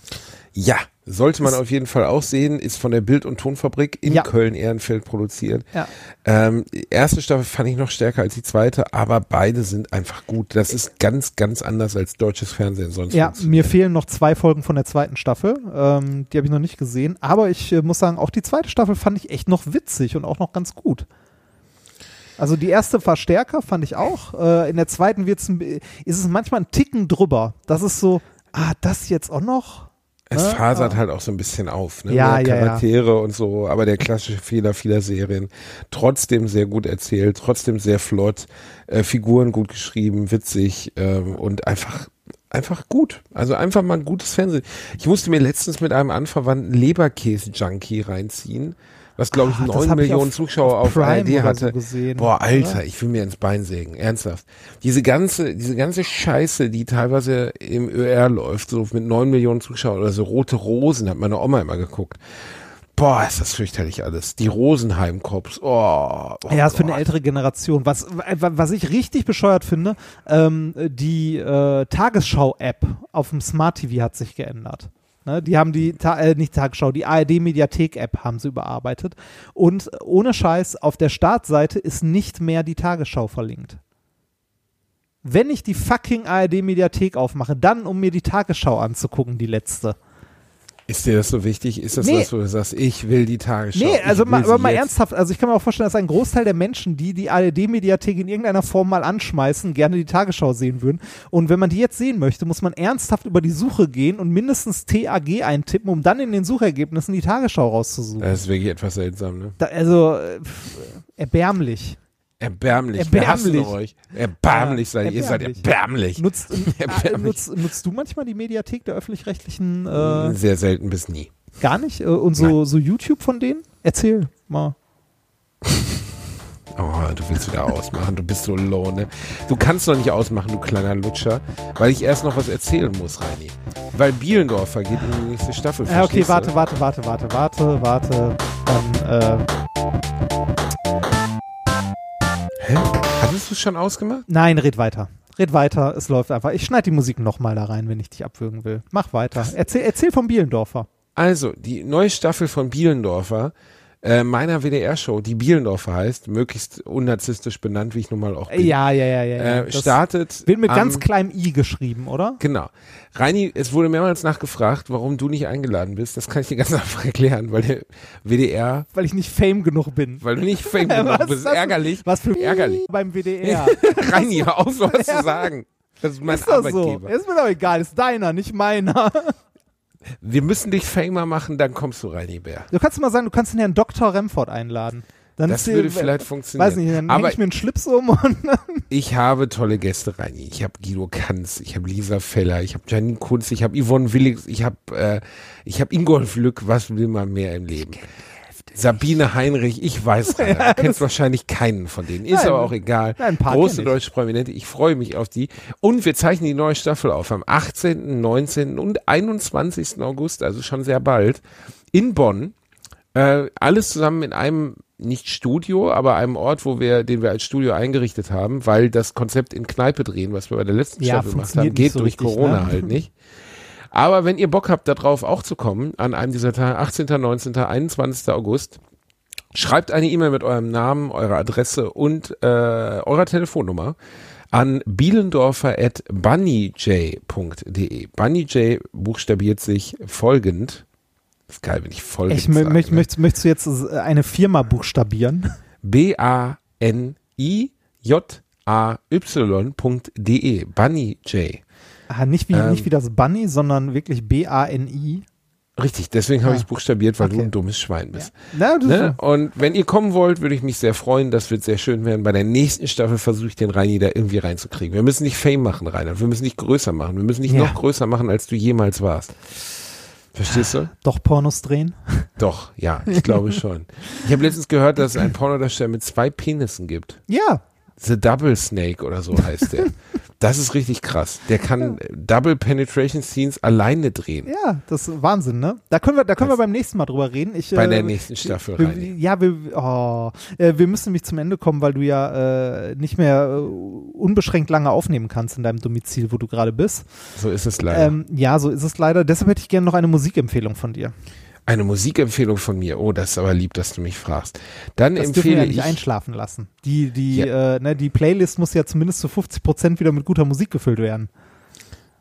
E: Ja, sollte man auf jeden Fall auch sehen, ist von der Bild- und Tonfabrik in
D: Ja.
E: Köln-Ehrenfeld produziert.
D: Ja.
E: Ähm, die erste Staffel fand ich noch stärker als die zweite, aber beide sind einfach gut. Das ist ganz, ganz anders als deutsches Fernsehen sonst.
D: Ja, mir fehlen noch zwei Folgen von der zweiten Staffel. Ähm, die habe ich noch nicht gesehen. Aber ich äh, muss sagen, auch die zweite Staffel fand ich echt noch witzig und auch noch ganz gut. Also die erste war stärker, fand ich auch. Äh, in der zweiten wird's ein, ist es manchmal ein Ticken drüber. Das ist so, ah, das jetzt auch noch?
E: Es
D: Ne?
E: fasert
D: Ah.
E: halt auch so ein bisschen auf, ne?
D: Ja,
E: Mehr
D: ja, ja.
E: Charaktere und so, aber der klassische Fehler vieler Serien. Trotzdem sehr gut erzählt, trotzdem sehr flott, äh, Figuren gut geschrieben, witzig ähm, und einfach einfach gut. Also einfach mal ein gutes Fernsehen. Ich musste mir letztens mit einem anverwandten Leberkäse-Junkie reinziehen, was glaube ich
D: Ah, das
E: neun
D: hab ich
E: Millionen
D: auf-
E: Zuschauer
D: auf
E: auf, ARD hatte.
D: so gesehen,
E: Boah, Alter,
D: oder?
E: ich will mir ins Bein sägen, ernsthaft. Diese ganze, diese ganze Scheiße, die teilweise im ÖR läuft, so mit neun Millionen Zuschauern oder so rote Rosen, hat meine Oma immer geguckt. Boah, ist das fürchterlich alles. Die Rosenheim-Cops. Oh, oh
D: Ja, ist für eine ältere Generation. Was, was ich richtig bescheuert finde, ähm, die äh, Tagesschau-App auf dem Smart TV hat sich geändert. Ne, die haben die, Ta äh, nicht Tagesschau, die ARD-Mediathek-App haben sie überarbeitet. Und ohne Scheiß, auf der Startseite ist nicht mehr die Tagesschau verlinkt. Wenn ich die fucking ARD-Mediathek aufmache, dann um mir die Tagesschau anzugucken, die letzte.
E: Ist dir das so wichtig? Ist das
D: Nee.
E: was, wo du sagst, ich will die Tagesschau?
D: Nee, also mal, aber mal
E: jetzt.
D: ernsthaft, also ich kann mir auch vorstellen, dass ein Großteil der Menschen, die die ARD-Mediathek in irgendeiner Form mal anschmeißen, gerne die Tagesschau sehen würden. Und wenn man die jetzt sehen möchte, muss man ernsthaft über die Suche gehen und mindestens TAG eintippen, um dann in den Suchergebnissen die Tagesschau rauszusuchen.
E: Das ist wirklich etwas seltsam, ne?
D: Da, also äh, pff, erbärmlich.
E: Erbärmlich.
D: Erbärmlich.
E: Wir euch. Erbärmlich seid ihr. Ihr seid
D: erbärmlich.
E: erbärmlich.
D: Nutzt, äh,
E: Erbärmlich.
D: nutzt, nutzt du manchmal die Mediathek der öffentlich-rechtlichen äh,
E: Sehr selten bis nie.
D: gar nicht? Äh, und so, so YouTube von denen? Erzähl mal.
E: Oh, du willst wieder ausmachen. Du bist so low, ne? Du kannst doch nicht ausmachen, du kleiner Lutscher, weil ich erst noch was erzählen muss, Reini. Weil Bielendorfer geht in die nächste Staffel.
D: Ja, okay, warte, warte, warte, warte, warte, warte. Dann, äh,
E: Hä? Hattest du es schon ausgemacht?
D: nein, red weiter. Red weiter, es läuft einfach. Ich schneide die Musik nochmal da rein, wenn ich dich abwürgen will. Mach weiter. Erzähl, erzähl vom Bielendorfer.
E: Also, die neue Staffel von Bielendorfer, äh, meiner WDR-Show, die Bielendorfer heißt, möglichst unnarzisstisch benannt, wie ich nun mal auch bin,
D: Ja, ja, ja, ja.
E: äh,
D: Das
E: startet.
D: wird mit
E: am-
D: ganz kleinem I geschrieben, oder?
E: Genau. Reini, es wurde mehrmals nachgefragt, warum du nicht eingeladen bist. Das kann ich dir ganz einfach erklären, weil der WDR,
D: Weil ich nicht Fame genug bin.
E: weil du nicht Fame genug
D: Was
E: bist. Ärgerlich.
D: Was für
E: Ärgerlich.
D: beim WDR.
E: Reini, hör auf, so was zu sagen. Das ist mein
D: ist das so?
E: Arbeitgeber.
D: Ist mir doch egal, ist deiner, nicht meiner.
E: Wir müssen dich Famer machen, dann kommst du, Reini Bär.
D: Du kannst mal sagen, du kannst den Herrn Dr. Remford einladen. Dann
E: Das würde vielleicht funktionieren.
D: Weiß nicht, dann
E: Aber
D: ich mir einen Schlips um und
E: Ich habe tolle Gäste, Reini. Ich habe Guido Kanz, ich habe Lisa Feller, ich habe Janine Kunz, ich habe Yvonne Willigs, ich habe äh, ich habe Ingolf Lück. Was will man mehr im Leben? Sabine Heinrich, ich weiß, Rainer, du kennst wahrscheinlich keinen von denen. Ist
D: Nein,
E: aber auch egal.
D: nein, ein paar
E: Große deutsche Prominente, ich freue mich auf die. Und wir zeichnen die neue Staffel auf am 18., 19. und 21. August, also schon sehr bald, in Bonn. Äh, alles zusammen in einem, nicht Studio, aber einem Ort, wo wir, den wir als Studio eingerichtet haben, weil das Konzept in Kneipe drehen, was wir bei der letzten
D: Ja,
E: Staffel gemacht haben, geht
D: nicht so
E: durch
D: richtig,
E: Corona
D: ne?
E: halt nicht. Aber wenn ihr Bock habt, darauf auch zu kommen, an einem dieser Tage, 18., 19., 21. August, schreibt eine E-Mail mit eurem Namen, eurer Adresse und äh, eurer Telefonnummer an bielendorfer at bunnyj.de. Bunnyj buchstabiert sich folgend. ist geil, wenn ich folgend
D: Ich
E: sage,
D: möcht,
E: ne?
D: möcht, möchtest du jetzt eine Firma buchstabieren?
E: B-A-N-I-J-A-Y.de. Bunnyj.
D: Ah, nicht, wie,
E: Ähm.
D: nicht wie das Bunny, sondern wirklich B-A-N-I.
E: Richtig, deswegen habe
D: Ah.
E: ich es buchstabiert, weil du
D: Okay.
E: ein dummes Schwein bist.
D: Na, das
E: Ne? Und wenn ihr kommen wollt, würde ich mich sehr freuen. Das wird sehr schön werden. Bei der nächsten Staffel versuche ich den Reini da irgendwie reinzukriegen. Wir müssen nicht Fame machen, Rainer. Wir müssen nicht größer machen. Wir müssen nicht
D: Ja.
E: noch größer machen, als du jemals warst. Verstehst du?
D: doch Pornos drehen.
E: Doch, ja, ich glaube schon. Ich habe letztens gehört, dass es einen Pornodarsteller mit zwei Penissen gibt.
D: Ja,
E: The Double Snake oder so heißt der. Das ist richtig krass. Der kann Double Penetration Scenes alleine drehen.
D: ja, das ist Wahnsinn, ne? Da können wir, da können wir beim nächsten Mal drüber reden. Ich,
E: Bei
D: äh,
E: der nächsten Staffel,
D: wir,
E: Reini.
D: Ja, wir, oh, äh, wir müssen nämlich zum Ende kommen, weil du ja äh, nicht mehr äh, unbeschränkt lange aufnehmen kannst in deinem Domizil, wo du gerade bist.
E: So ist es leider.
D: Ähm, ja, so ist es leider. Deshalb hätte ich gerne noch eine Musikempfehlung von dir.
E: Eine Musikempfehlung von mir. Oh, das ist aber lieb, dass du mich fragst. Dann
D: Das
E: empfehle
D: ja nicht
E: ich.
D: einschlafen lassen. Die, die,
E: Ja.
D: äh, ne, die Playlist muss ja zumindest zu 50 Prozent wieder mit guter Musik gefüllt werden.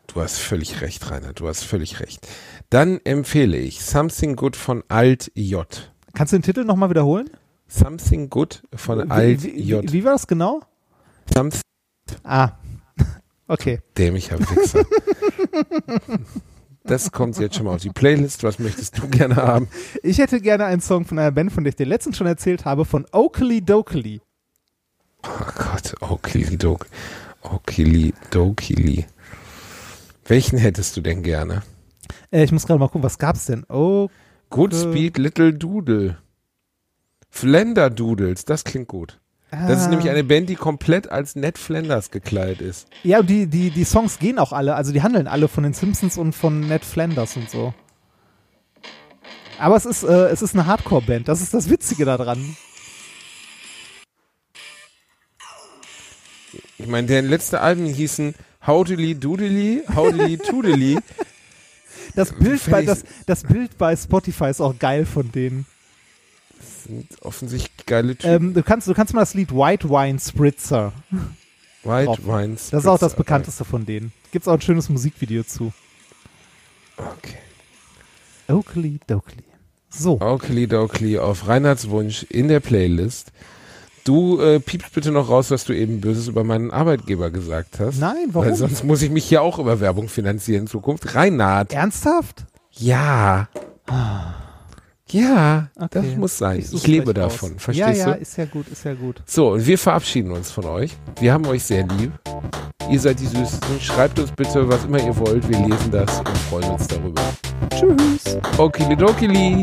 E: Du hast völlig recht, Rainer. Du hast völlig recht. Dann empfehle ich Something Good von Alt J.
D: Kannst du den Titel nochmal wiederholen?
E: Something Good von Alt
D: wie,
E: J.
D: wie, wie war das genau?
E: Something
D: Ah, okay.
E: dämlicher Wichser. Das kommt jetzt schon mal auf die Playlist. Was möchtest du gerne haben?
D: Ich hätte gerne einen Song von einer Band, von der ich dir letztens schon erzählt habe, von Oakley Dokley.
E: Oh Gott, Okili Dok. Okili Dokili. Welchen hättest du denn gerne?
D: Äh, ich muss gerade mal gucken, was gab's denn? Oh,
E: Goodspeed Little Doodle. Flender Doodles, das klingt gut. Das ist
D: ah.
E: nämlich eine Band, die komplett als Ned Flanders gekleidet ist.
D: Ja, und die, die, die Songs gehen auch alle, also die handeln alle von den Simpsons und von Ned Flanders und so. Aber es ist, äh, es ist eine Hardcore-Band, das ist das Witzige daran.
E: Ich meine, deren letzte Alben hießen Howdily Doodly, Howdily Toodly.
D: Das Bild, bei, das, das Bild bei Spotify ist auch geil von denen.
E: Offensichtlich geile Typen.
D: Ähm, du, kannst, du kannst mal das Lied White Wine Spritzer.
E: White
D: drauf.
E: Wines.
D: Das ist auch das
E: Spritzer.
D: bekannteste von denen. Gibt's auch ein schönes Musikvideo zu.
E: Okay.
D: Oakley Dokley. So.
E: Okli Dokli auf Reinhards Wunsch in der Playlist. Du äh, piepst bitte noch raus, was du eben Böses über meinen Arbeitgeber gesagt hast.
D: Nein, warum?
E: Weil sonst muss ich mich hier auch über Werbung finanzieren in Zukunft. Reinhard.
D: Ernsthaft?
E: Ja. Ja, das
D: Okay.
E: muss sein. Ich,
D: such's
E: lebe davon. Verstehst
D: ja, ja,
E: du?
D: ist ja gut, ist ja gut.
E: So, und wir verabschieden uns von euch. Wir haben euch sehr lieb. Ihr seid die Süßesten. Schreibt uns bitte, was immer ihr wollt. Wir lesen das und freuen uns darüber.
D: Tschüss.
E: Okili Dokili.